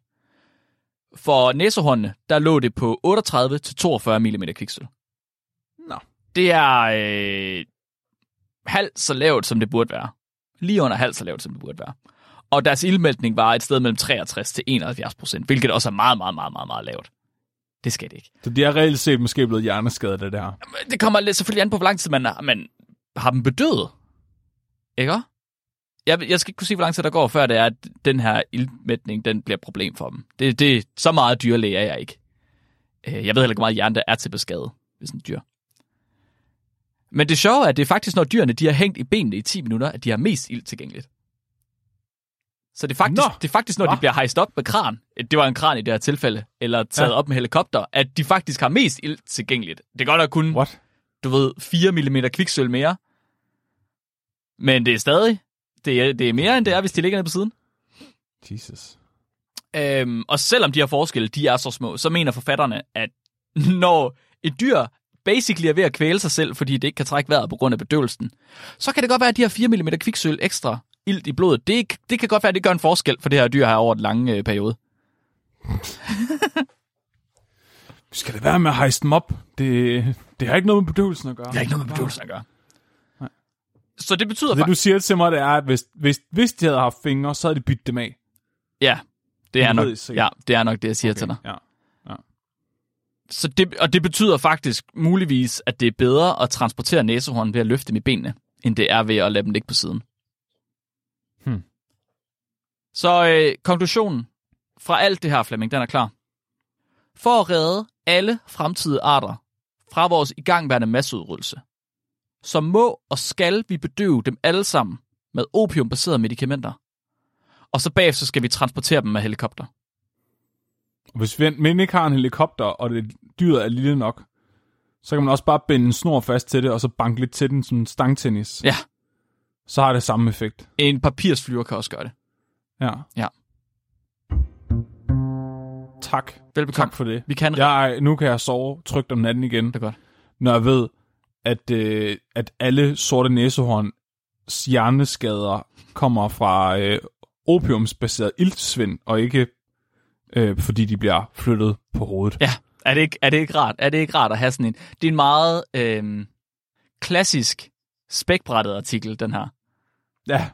For næsehornene, der lå det på 38 til 42 mm kviksøl. Nå. Det er øh, halvt så lavt, som det burde være. Lige under halvt så lavt, som det burde være. Og deres ildmæltning var et sted mellem 63 til 71 procent, hvilket også er meget, meget, meget, meget, meget lavt. Det skal det ikke. Så de er reelt set måske blevet hjerneskadet af det her. Det kommer lidt selvfølgelig an på, hvor lang tid man, har- man har dem bedøvet. Ikke? Jeg, jeg skal ikke kunne sige, hvor lang tid der går, før det er, at den her ildmætning, den bliver et problem for dem. Det, det, så meget dyrlæge er jeg ikke. Øh, Jeg ved heller ikke, hvor meget hjerne der er til beskade ved sådan et dyr. Men det sjove er, at det er faktisk, når dyrene de har hængt i benene i 10 minutter, at de har mest ild tilgængeligt. Så det er faktisk, Nå. det er faktisk når Hva? de bliver hejst op med kran, det var en kran i det her tilfælde, eller taget Ja. ja. op med helikopter, at de faktisk har mest ild tilgængeligt. Det er godt at kun What? du ved, 4 mm kviksøl mere. Men det er stadig, det er, det er mere end det er, hvis de ligger nede på siden. Jesus. Øhm, og selvom de her forskelle, de er så små, så mener forfatterne, at når et dyr basically er ved at kvæle sig selv, fordi det ikke kan trække vejret på grund af bedøvelsen, så kan det godt være, at de her 4 mm kviksøl ekstra ilt i blodet, det, det kan godt være, at det gør en forskel for det her dyr her over en lang øh, periode. Skal det være med at hejse dem op? Det, det har ikke noget med bedøvelsen at gøre. Det har ikke noget med bedøvelsen at gøre. Så det betyder Det du siger til mig, det er, at hvis, hvis, hvis de havde haft fingre, så havde de byttet dem af. Ja, det er, nok, ja, det er nok det, jeg siger okay. til dig. Ja. Så det, og det betyder faktisk muligvis, at det er bedre at transportere næsehorn ved at løfte dem i benene, end det er ved at lade dem ligge på siden. Hmm. Så øh, konklusionen fra alt det her, Flemming, den er klar. For at redde alle fremtidige arter fra vores igangværende masseudryddelse, så må og skal vi bedøve dem alle sammen med opiumbaserede medicamenter. Og så bagefter skal vi transportere dem med helikopter. Og hvis vi men ikke har en helikopter, og det dyret er lille nok, så kan man også bare binde en snor fast til det, og så banke lidt til den som en stangtennis. Ja. Så har det samme effekt. En papirsflyver kan også gøre det. Ja. Ja. Tak. Velbekomme. Tak for det. Vi kan Jeg, nu kan jeg sove trygt om natten igen, det er godt. når jeg ved, at, øh, at alle sorte næsehorn hjerneskader kommer fra øh, opiumsbaseret iltsvind, og ikke øh, fordi de bliver flyttet på hovedet. Ja, er det, ikke, er det ikke rart? Er det ikke rart at have sådan en... Det er en meget øh, klassisk spækbrættet artikel, den her. Ja,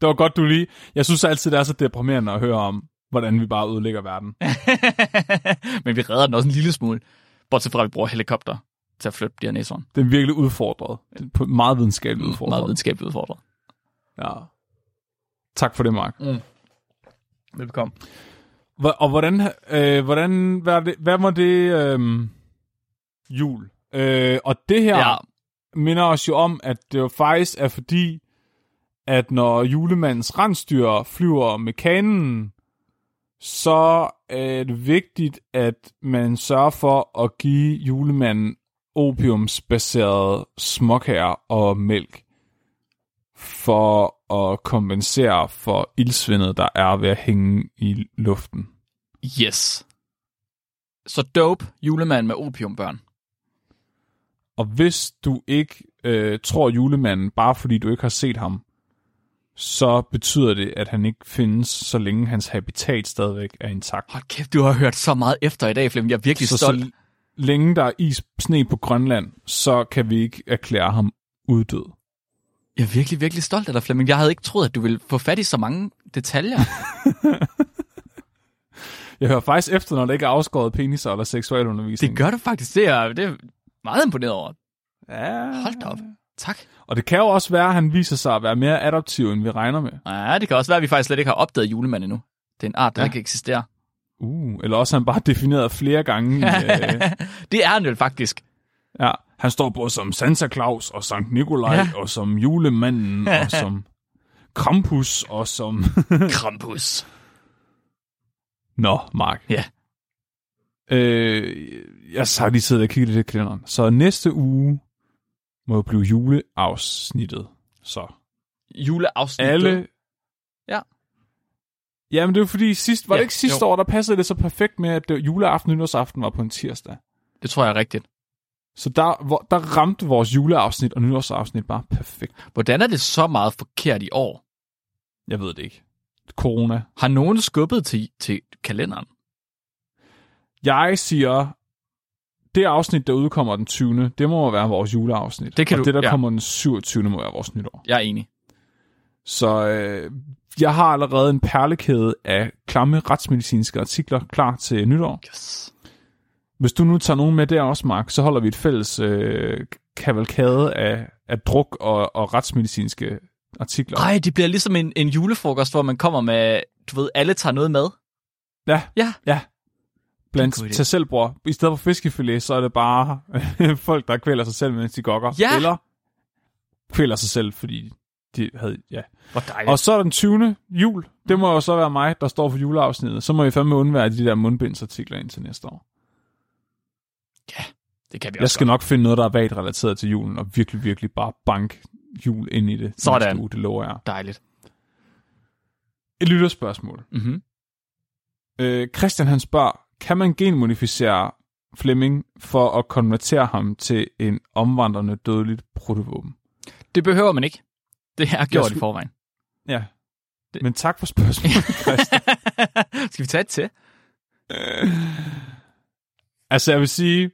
det var godt, du lige... Jeg synes altid, det er så deprimerende at høre om, hvordan vi bare ødelægger verden. Men vi redder den også en lille smule. Bortset fra, at vi bruger helikopter til at flytte de her næsehorn. Det er virkelig udfordret. På- meget videnskabeligt udfordret. Meget videnskabeligt udfordret. Ja. Tak for det, Mark. Velbekomme. Hvor- Og hvordan, øh, hvordan hvad, det, hvad var det øh, jul? Øh, og det her Ja, minder os jo om, at det jo faktisk er fordi, at når julemandens rensdyr flyver med kanen, så er det vigtigt, at man sørger for at give julemanden opiumsbaseret småkager og mælk for at kompensere for ildsvindet, der er ved at hænge i luften. yes. Så dope julemand med opiumbørn. Og hvis du ikke øh, tror julemanden, bare fordi du ikke har set ham, så betyder det, at han ikke findes, så længe hans habitat stadigvæk er intakt. Hold kæft, du har hørt så meget efter i dag, Flemming. Jeg er virkelig Så, stolt. så længe der er is sne på Grønland, så kan vi ikke erklære ham uddød. Jeg er virkelig, virkelig stolt af dig, Flemming. Jeg havde ikke troet, at du ville få fat i så mange detaljer. Jeg hører faktisk efter, når der ikke er afskåret peniser eller seksualundervisning. det gør du faktisk. Det er, det er meget imponeret over. Ja. Hold da op. Tak. Og det kan jo også være, at han viser sig at være mere adaptiv, end vi regner med. Ja, det kan også være, at vi faktisk slet ikke har opdaget julemand endnu. Det er en art, der Ja. ikke eksisterer. Uh, eller også han bare defineret flere gange. øh, det er han vel faktisk. Ja, han står både som Santa Claus og Sankt Nikolaj Ja. og som julemanden og som Krampus og som... Krampus. Nå, Mark. Ja. Øh, jeg har lige siddet og kigget lidt i kalenderen. Så næste uge, må jo blive juleafsnittet. Så Juleafsnit. alle... Ja. Jamen, det er fordi sidst, var Ja, det ikke sidste jo. år, der passede det så perfekt med, at det- juleaften og nytårsaften var på en tirsdag. Det tror jeg er rigtigt. Så der, hvor, der ramte vores juleafsnit og nytårsafsnit bare perfekt. Hvordan er det så meget forkert i år? Jeg ved det ikke. Corona. Har nogen skubbet til, til kalenderen? Jeg siger, det afsnit, der udkommer den 20. Det må være vores juleafsnit. Det kan og du- det, der ja. kommer den 27. må være vores nytår. Jeg er enig. Så øh, jeg har allerede en perlekæde af klamme retsmedicinske artikler klar til nytår. Yes. Hvis du nu tager nogen med der også, Mark, så holder vi et fælles øh, kavalkade af, af druk og, og retsmedicinske artikler. Ej, det bliver ligesom en, en julefrokost, hvor man kommer med, du ved, alle tager noget med. Ja, Ja. ja. Blandt idé. til selvbror. I stedet for fiskefilet, så er det bare folk, der kvæler sig selv, mens de gokker. Ja. Eller kvæler sig selv, fordi de havde... Ja. Hvor dejligt. Og så er den 20. jul. Det må jo så være mig, der står for juleafsnittet. Så må I fandme undvære de der mundbindsartikler ind til næste år. Det kan vi Jeg også skal nok finde noget, der er vagt relateret til julen, og virkelig, virkelig bare bank jul ind i det. Sådan. Uge, det lover jeg. godt. Dejligt. Et lytterspørgsmål. Mm-hmm. Øh, Christian han spørger, kan man genmodificere Flemming for at konvertere ham til en omvandrende dødeligt protovåben? Det behøver man ikke. Det er gjort skulle- i forvejen. Ja. Det- Men tak for spørgsmålet, Christian. skal vi tage et til? altså, jeg vil sige,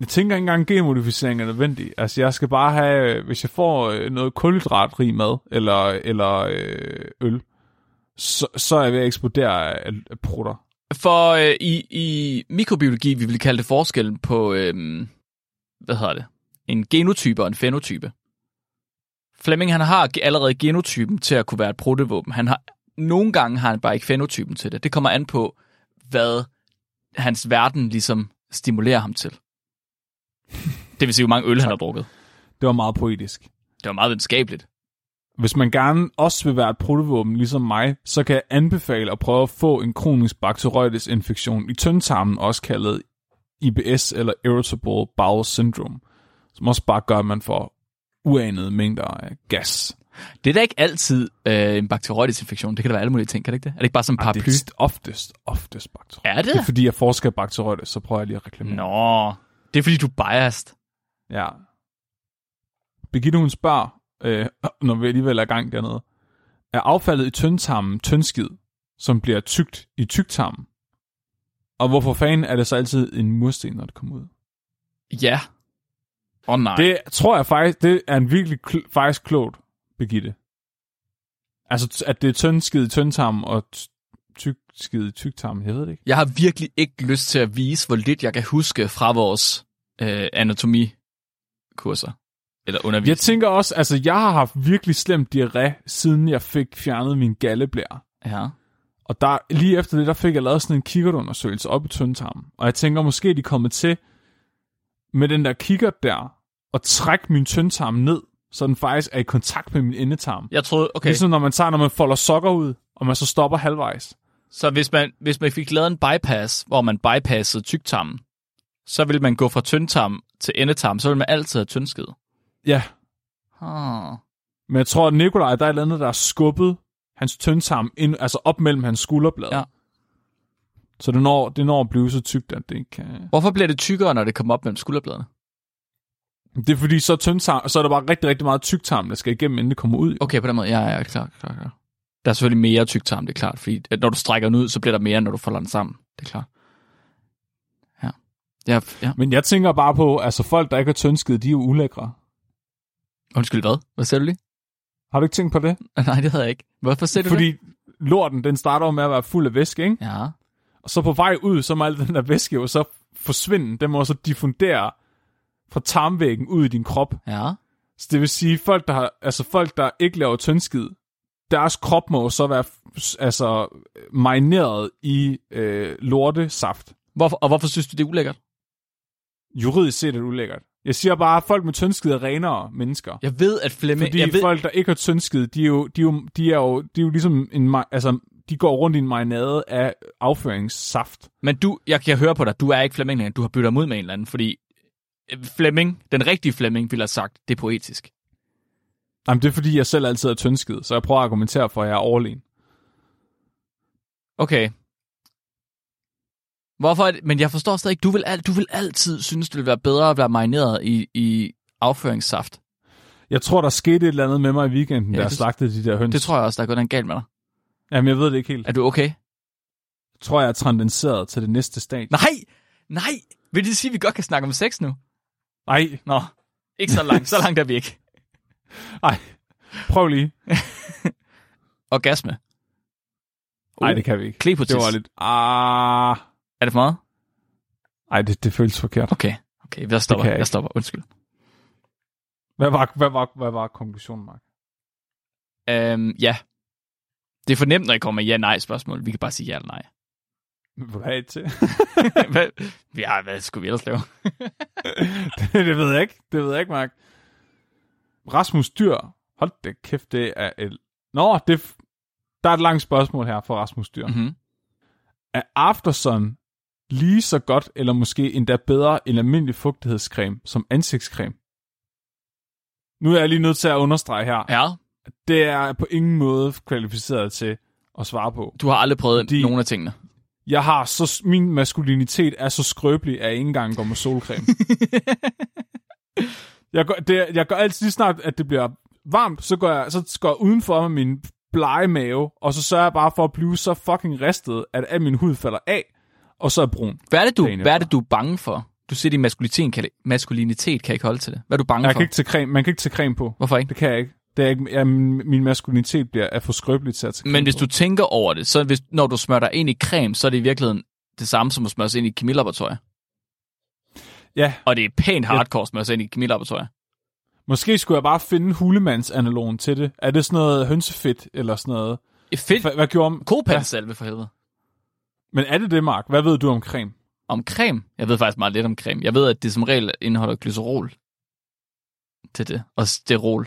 jeg tænker ikke engang, genmodificering er nødvendig. Altså, jeg skal bare have, øh, hvis jeg får øh, noget kulhydratrig mad, eller, eller øh, øl, så, så er jeg ved at eksplodere af, af prutter. For øh, i, i mikrobiologi, vi vil kalde det forskellen på, øh, hvad hedder det, en genotype og en fenotype. Fleming, han har allerede genotypen til at kunne være et protevåben. Han har, nogle gange har han bare ikke fenotypen til det. Det kommer an på, hvad hans verden ligesom stimulerer ham til. Det vil sige, hvor mange øl han har drukket. Det var meget poetisk. Det var meget videnskabeligt. Hvis man gerne også vil være et protovåben ligesom mig, så kan jeg anbefale at prøve at få en kronisk bakterioides infektion i tyndtarmen, også kaldet IBS eller Irritable Bowel Syndrome, som også bare gør, at man får uanede mængder af gas. Det er da ikke altid øh, en bakterioides infektion. Det kan da være alle mulige ting, kan det ikke det? Er det ikke bare sådan en Ej, paraply? det er oftest, oftest bakterioides. Er det? Det er fordi, jeg forsker bakterioides, så prøver jeg lige at reklamere. Nå, det er fordi, du er biased. Ja. Birgitte, hun spørger, øh, når vi alligevel er i gang dernede, er affaldet i tyndtarmen tyndskid, som bliver tykt i tyktarmen? Og hvorfor fanden er det så altid en mursten, når det kommer ud? Ja. Åh oh, nej. Det tror jeg faktisk, det er en virkelig kl- faktisk klogt, Birgitte. Altså, at det er tyndskid i tyndtarmen og t- tykskid i tyktarmen, jeg ved det ikke. Jeg har virkelig ikke lyst til at vise, hvor lidt jeg kan huske fra vores øh, anatomikurser. Eller undervisning. Jeg tænker også, altså, jeg har haft virkelig slemt diarré, siden jeg fik fjernet min galleblære. Ja. Og der, lige efter det, der fik jeg lavet sådan en kikkertundersøgelse op i tyndtarmen. Og jeg tænker, måske de er kommet til med den der kikkert der, og trække min tyndtarm ned, så den faktisk er i kontakt med min endetarm. Jeg troede, okay, Okay. Ligesom når man tager, når man folder sokker ud, og man så stopper halvvejs. Så hvis man, hvis man fik lavet en bypass, hvor man bypassede tyktarmen, så ville man gå fra tyndtarm til endetarm, så ville man altid have tyndskid. Ja, Ah. men jeg tror, at Nikolaj, der er et eller andet, der har skubbet hans tyndtarm ind, altså op mellem hans skulderblad. Ja. Så det når, det når at blive så tykt, at det ikke kan... Hvorfor bliver det tykkere, når det kommer op mellem skulderbladene? Det er fordi, så, er tyndtarm, så er der bare rigtig, rigtig meget tyktarm, der skal igennem, inden det kommer ud. Okay, på den måde. Ja, ja, klar, klar, klar. Der er selvfølgelig mere tyktarm, det er klart. Fordi når du strækker den ud, så bliver der mere, når du folder den sammen. Det er klart. Ja. Ja, ja. Men jeg tænker bare på, altså folk, der ikke har tyndskid, de er jo ulækre. Undskyld, hvad? Hvad sagde du lige? Har du ikke tænkt på det? Nej, det havde jeg ikke. Hvorfor sagde du det? Fordi lorten, den starter jo med at være fuld af væske, ikke? Ja. Og så på vej ud, så må al den der væske jo så forsvinde. Den må så diffundere fra tarmvæggen ud i din krop. Ja. Så det vil sige, folk, der, har, altså folk, der ikke laver tyndskid, deres krop må så være altså, marineret i øh, lortesaft. Hvorfor, og hvorfor synes du, det er ulækkert? Juridisk set er det ulækkert. Jeg siger bare, at folk med tyndskid er renere mennesker. Jeg ved, at Flemming... Fordi jeg ved, folk, der ikke har tyndskid, de er jo, de er jo, de er jo, de er jo ligesom en, altså, de går rundt i en marinade af afføringssaft. Men du, jeg kan høre på dig, du er ikke Flemming længere. Du har byttet ham ud med en eller anden, fordi Flemming, den rigtige Flemming, ville have sagt, det er poetisk. Jamen, det er fordi, jeg selv altid er tyndskid, så jeg prøver at argumentere for, at jeg er overlegen. Okay. Hvorfor? er det- Men jeg forstår stadig ikke, du vil, al, du vil altid synes, det ville være bedre at være marineret i, i afføringssaft. Jeg tror, der skete et eller andet med mig i weekenden, Ja, da jeg det- slagtede de der høns. Det tror jeg også, der er gået noget galt med dig. Jamen, jeg ved det ikke helt. Er du okay? Jeg tror, jeg er transcenderet til det næste stadie. Nej! Nej! Vil det sige, at vi godt kan snakke om sex nu? Nej, Nå, ikke så langt. Så langt er vi ikke. Nej. Prøv lige. Orgasme. Nej, det kan vi ikke. Klepotis. Det var lidt... Ah... Er det for meget? Ej, det, det føles forkert. Okay. Okay, jeg stopper. jeg Jeg, stopper. Undskyld. Hvad var, hvad var, hvad var konklusionen, Mark? Øhm, ja. Det er for nemt, når I kommer med ja-nej-spørgsmål. Vi kan bare sige ja eller nej. Et til? hvad, ja, hvad skulle vi ellers lave? det, det ved jeg ikke. Det ved jeg ikke, Mark. Rasmus Dyr. Hold da kæft, det er et... Nå, det, f- der er et langt spørgsmål her fra Rasmus Dyr. Mm-hmm. Er Aftersun lige så godt, eller måske endda bedre, end almindelig fugtighedscreme som ansigtscreme? Nu er jeg lige nødt til at understrege her. Ja, Det er på ingen måde kvalificeret til at svare på. du har aldrig prøvet Fordi- nogen af tingene. Jeg har så, min maskulinitet er så skrøbelig, at jeg ikke engang går med solcreme. jeg, går, det, jeg gør altid lige snart, at det bliver varmt, så går jeg, så går jeg udenfor med min blege mave, og så sørger jeg bare for at blive så fucking ristet, at al min hud falder af, og så er brun. Hvad er det, du, hvad er det, du er bange for? Du siger, din maskulinitet kan, maskulinitet kan ikke holde til det. Hvad er du bange Jeg for? kan ikke tage creme, man kan ikke tage creme på. Hvorfor ikke? Det kan jeg ikke. Det er ikke jeg, min maskulinitet bliver er for skrøbelig til at tage Men hvis på. du tænker over det, så hvis, når du smører dig ind i creme, så er det i virkeligheden det samme som at smøre sig ind i et kemilaboratorium. Ja, Og det er pænt hardcore at smøre sig ind i et kemilaboratorium. måske skulle jeg bare finde hulemandsanalogen til det. Er det sådan noget hønsefedt, eller sådan noget? Fedt. Hvad, hvad gjorde Kopansalve for helvede. Men er det det, Mark? Hvad ved du om creme? Om creme? Jeg ved faktisk meget lidt om creme. Jeg ved, at det som regel indeholder glycerol til det. Og sterol.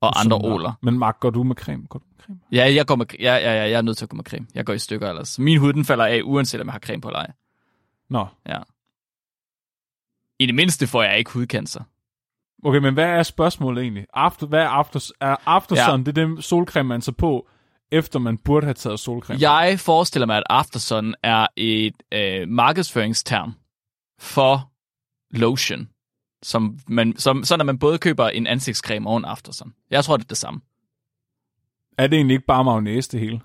Og andre Som- oler. Men Mark, går du med creme? Går du med creme? Ja, jeg, går med, ja, ja, ja, jeg er nødt til at gå med creme. Jeg går i stykker ellers. Min hud, den falder af, uanset om jeg har creme på eller ej. Nå. Ja. I det mindste får jeg ikke hudcancer. Okay, men hvad er spørgsmålet egentlig? After, hvad er after, er aftersun? Ja. Det er den solcreme, man tager på, efter man burde have taget solcreme. Jeg forestiller mig, at Aftersun er et øh, markedsføringsterm for lotion. Som man, som, sådan at man både køber en ansigtscreme og en Aftersun. Jeg tror, det er det samme. Er det egentlig ikke bare mayonnaise, det hele?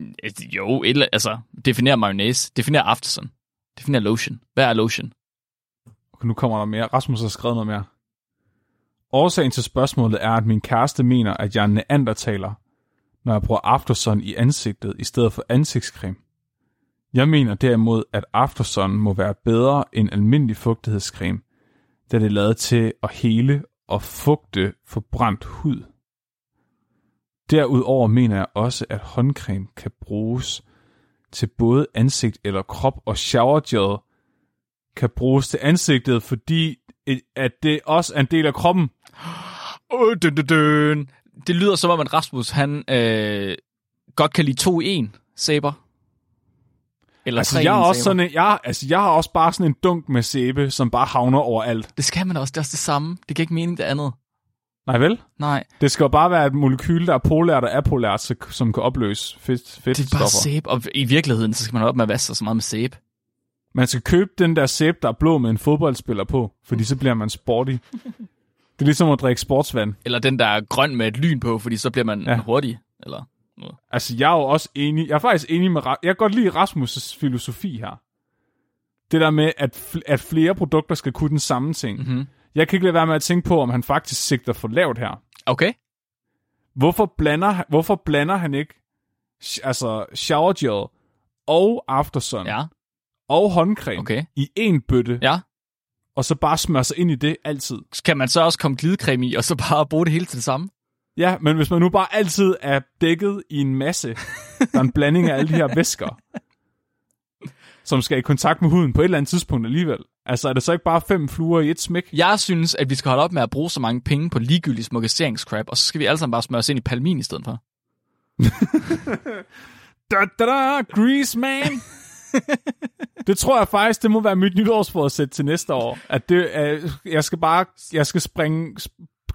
Øh, Jo, et, eller- altså, definér mayonnaise, definér Aftersun, definér lotion. Hvad er lotion? Nu kommer der mere. Rasmus har skrevet noget mere. Årsagen til spørgsmålet er, at min kæreste mener, at jeg er neandertaler, når jeg bruger aftersun i ansigtet i stedet for ansigtscreme. Jeg mener derimod, at aftersun må være bedre end almindelig fugtighedscreme, da det er lavet til at hele og fugte forbrændt hud. Derudover mener jeg også, at håndcreme kan bruges til både ansigt eller krop, og showergel kan bruges til ansigtet, fordi at det også er en del af kroppen. Døn, døn, døn. Det lyder som om, at Rasmus, han øh, godt kan lide to i en sæber. Eller Altså, jeg, er også sådan en, jeg, altså, jeg har også bare sådan en dunk med sæbe, som bare havner overalt. Det skal man også. Det er også det samme. Det giver ikke mening, det andet. Nej vel? Nej, Det skal jo bare være et molekyl, der er polært og apolært, så- som kan opløse fedt, det er bare sæbe. Og i virkeligheden, så skal man op med at vaske sig så meget med sæbe. Man skal købe den der sæbe, der er blå med en fodboldspiller på, fordi så bliver man sporty. Det er ligesom at drikke sportsvand. Eller den, der er grøn med et lyn på, fordi så bliver man Ja. hurtig. Eller noget. Altså, jeg er jo også enig. Jeg er faktisk enig med... Jeg kan godt lide Rasmus' filosofi her. Det der med, at, fl- at flere produkter skal kunne den samme ting. Mm-hmm. Jeg kan ikke lade være med at tænke på, om han faktisk sigter for lavt her. Okay. Hvorfor blander, hvorfor blander han ikke altså shower gel og aftersun Ja. Og håndcreme Okay. i en bøtte, Ja. og så bare smøre sig ind i det altid? Kan man så også komme glidecreme i, og så bare bruge det hele til det samme? Ja, men hvis man nu bare altid er dækket i en masse, der er en blanding af alle de her væsker, som skal i kontakt med huden på et eller andet tidspunkt alligevel. Altså er det så ikke bare fem fluer i et smæk? Jeg synes, at vi skal holde op med at bruge så mange penge på ligegyldig smukkeseringscrap, og så skal vi alle sammen bare smøre os ind i palmin i stedet for. Da, da, da, grease man! Det tror jeg faktisk, det må være mit nytårsforsæt til næste år. At det, er, jeg skal bare, jeg skal springe,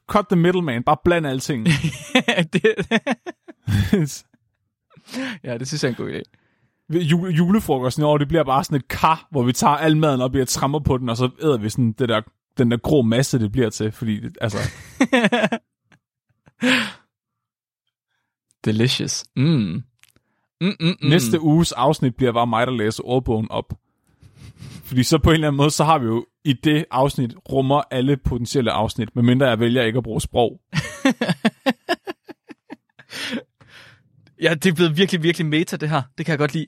cut the middleman, bare bland alting. det, ja, det synes jeg er en god idé. Jule, julefrokosten i år, det bliver bare sådan et kar, hvor vi tager al maden op i og trammer på den, og så æder vi sådan det der, den der grå masse, det bliver til, fordi, det, altså, Delicious. Mm. Mm, mm, mm. næste uges afsnit bliver bare mig, der læser ordbogen op. Fordi så på en eller anden måde, så har vi jo i det afsnit rummer alle potentielle afsnit, medmindre jeg vælger ikke at bruge sprog. Ja, det er blevet virkelig, virkelig meta, det her. Det kan jeg godt lide.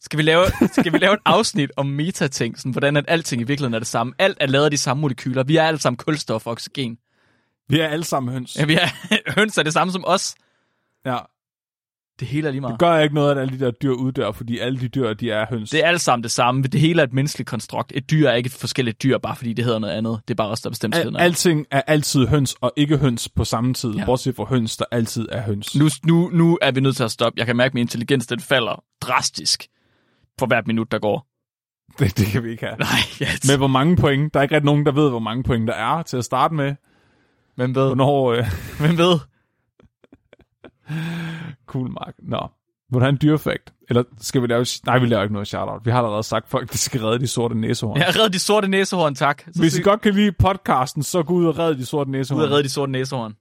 Skal vi lave, skal vi lave et afsnit om meta-ting, sådan, hvordan at alting i virkeligheden er det samme? Alt er lavet af de samme molekyler. Vi er alle sammen kulstof og oxygen. Vi er alle sammen høns. Ja, vi er, høns er det samme som os. Ja. Det hele er lige meget. Det gør ikke noget, at alle de der dyr uddør, fordi alle de dyr, de er høns. Det er alt sammen det samme. Det hele er et menneskeligt konstrukt. Et dyr er ikke et forskelligt dyr, bare fordi det hedder noget andet. Det er bare os, der bestemmer Al- alting er altid høns og ikke høns på samme tid, Ja. bortset fra høns, der altid er høns. Nu, nu, nu er vi nødt til at stoppe. Jeg kan mærke, at min intelligens den falder drastisk for hvert minut, der går. Det, det kan vi ikke have. Nej, ja. Med hvor mange point? Der er ikke rigtig nogen, der ved, hvor mange point der er til at starte med. Hvem ved? Hvornår... Øh, Hvem ved? cool, Mark. Nå. Vil du have en dyrefakt? Eller skal vi lave... Nej, vi laver ikke noget shout-out. Vi har allerede sagt, folk de skal redde de sorte næsehorn. Har reddet de sorte næsehorn, tak. Så Hvis I godt kan lide podcasten, så gå ud og redde de sorte ud næsehorn. og redde de sorte næsehorn.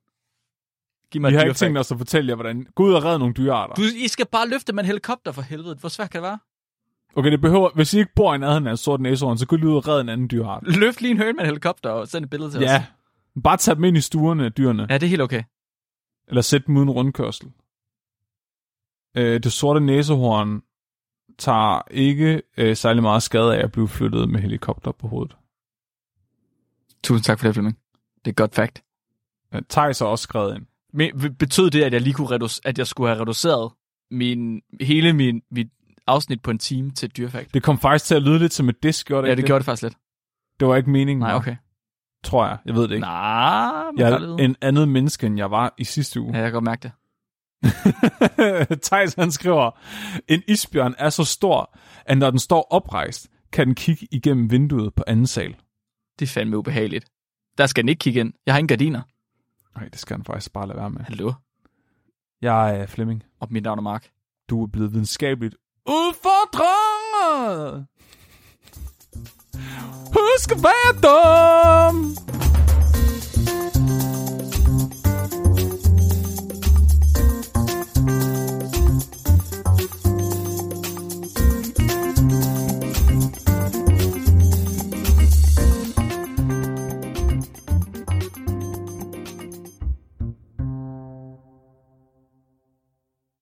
Giv mig Vi har ikke dyrefakt. tænkt os at fortælle jer, hvordan... Gå ud og redde nogle dyrearter. Du, I skal bare løfte med en helikopter for helvede. Hvor svært kan det være? Okay, det behøver... Hvis I ikke bor i nærheden af en sort næsehorn, så gå lige ud og redde en anden dyreart. Løft lige en høne med en helikopter og send et billede til os. Ja. Bare tag dem ind i stuerne, dyrene. Ja, det er helt okay. Eller sæt dem uden rundkørsel. Øh, det sorte næsehorn tager ikke øh, særlig meget skade af at blive flyttet med helikopter på hovedet. Tusind tak for det, Flemming. Det er et godt fact. Øh, Thijs har også skrevet ind. Men betød det, at jeg lige kunne reduc- at jeg skulle have reduceret min, hele min, mit afsnit på en time til et dyrefakt? Det kom faktisk til at lyde lidt som et disk, gjorde det Ja, ikke det gjorde det faktisk lidt. Det var ikke meningen. Nej, okay. Tror jeg. Jeg ved det ikke. Nej, jeg er en andet menneske, end jeg var i sidste uge. Ja, jeg kan godt mærke det. Thijs han skriver, en isbjørn er så stor, at når den står oprejst, kan den kigge igennem vinduet på anden sal. Det er fandme ubehageligt. Der skal den ikke kigge ind. Jeg har ingen gardiner. Nej, det skal han faktisk bare lade være med. Hallo. Jeg er Flemming. Og mit navn er Mark. Du er blevet videnskabeligt udfordret. Husk at være dum.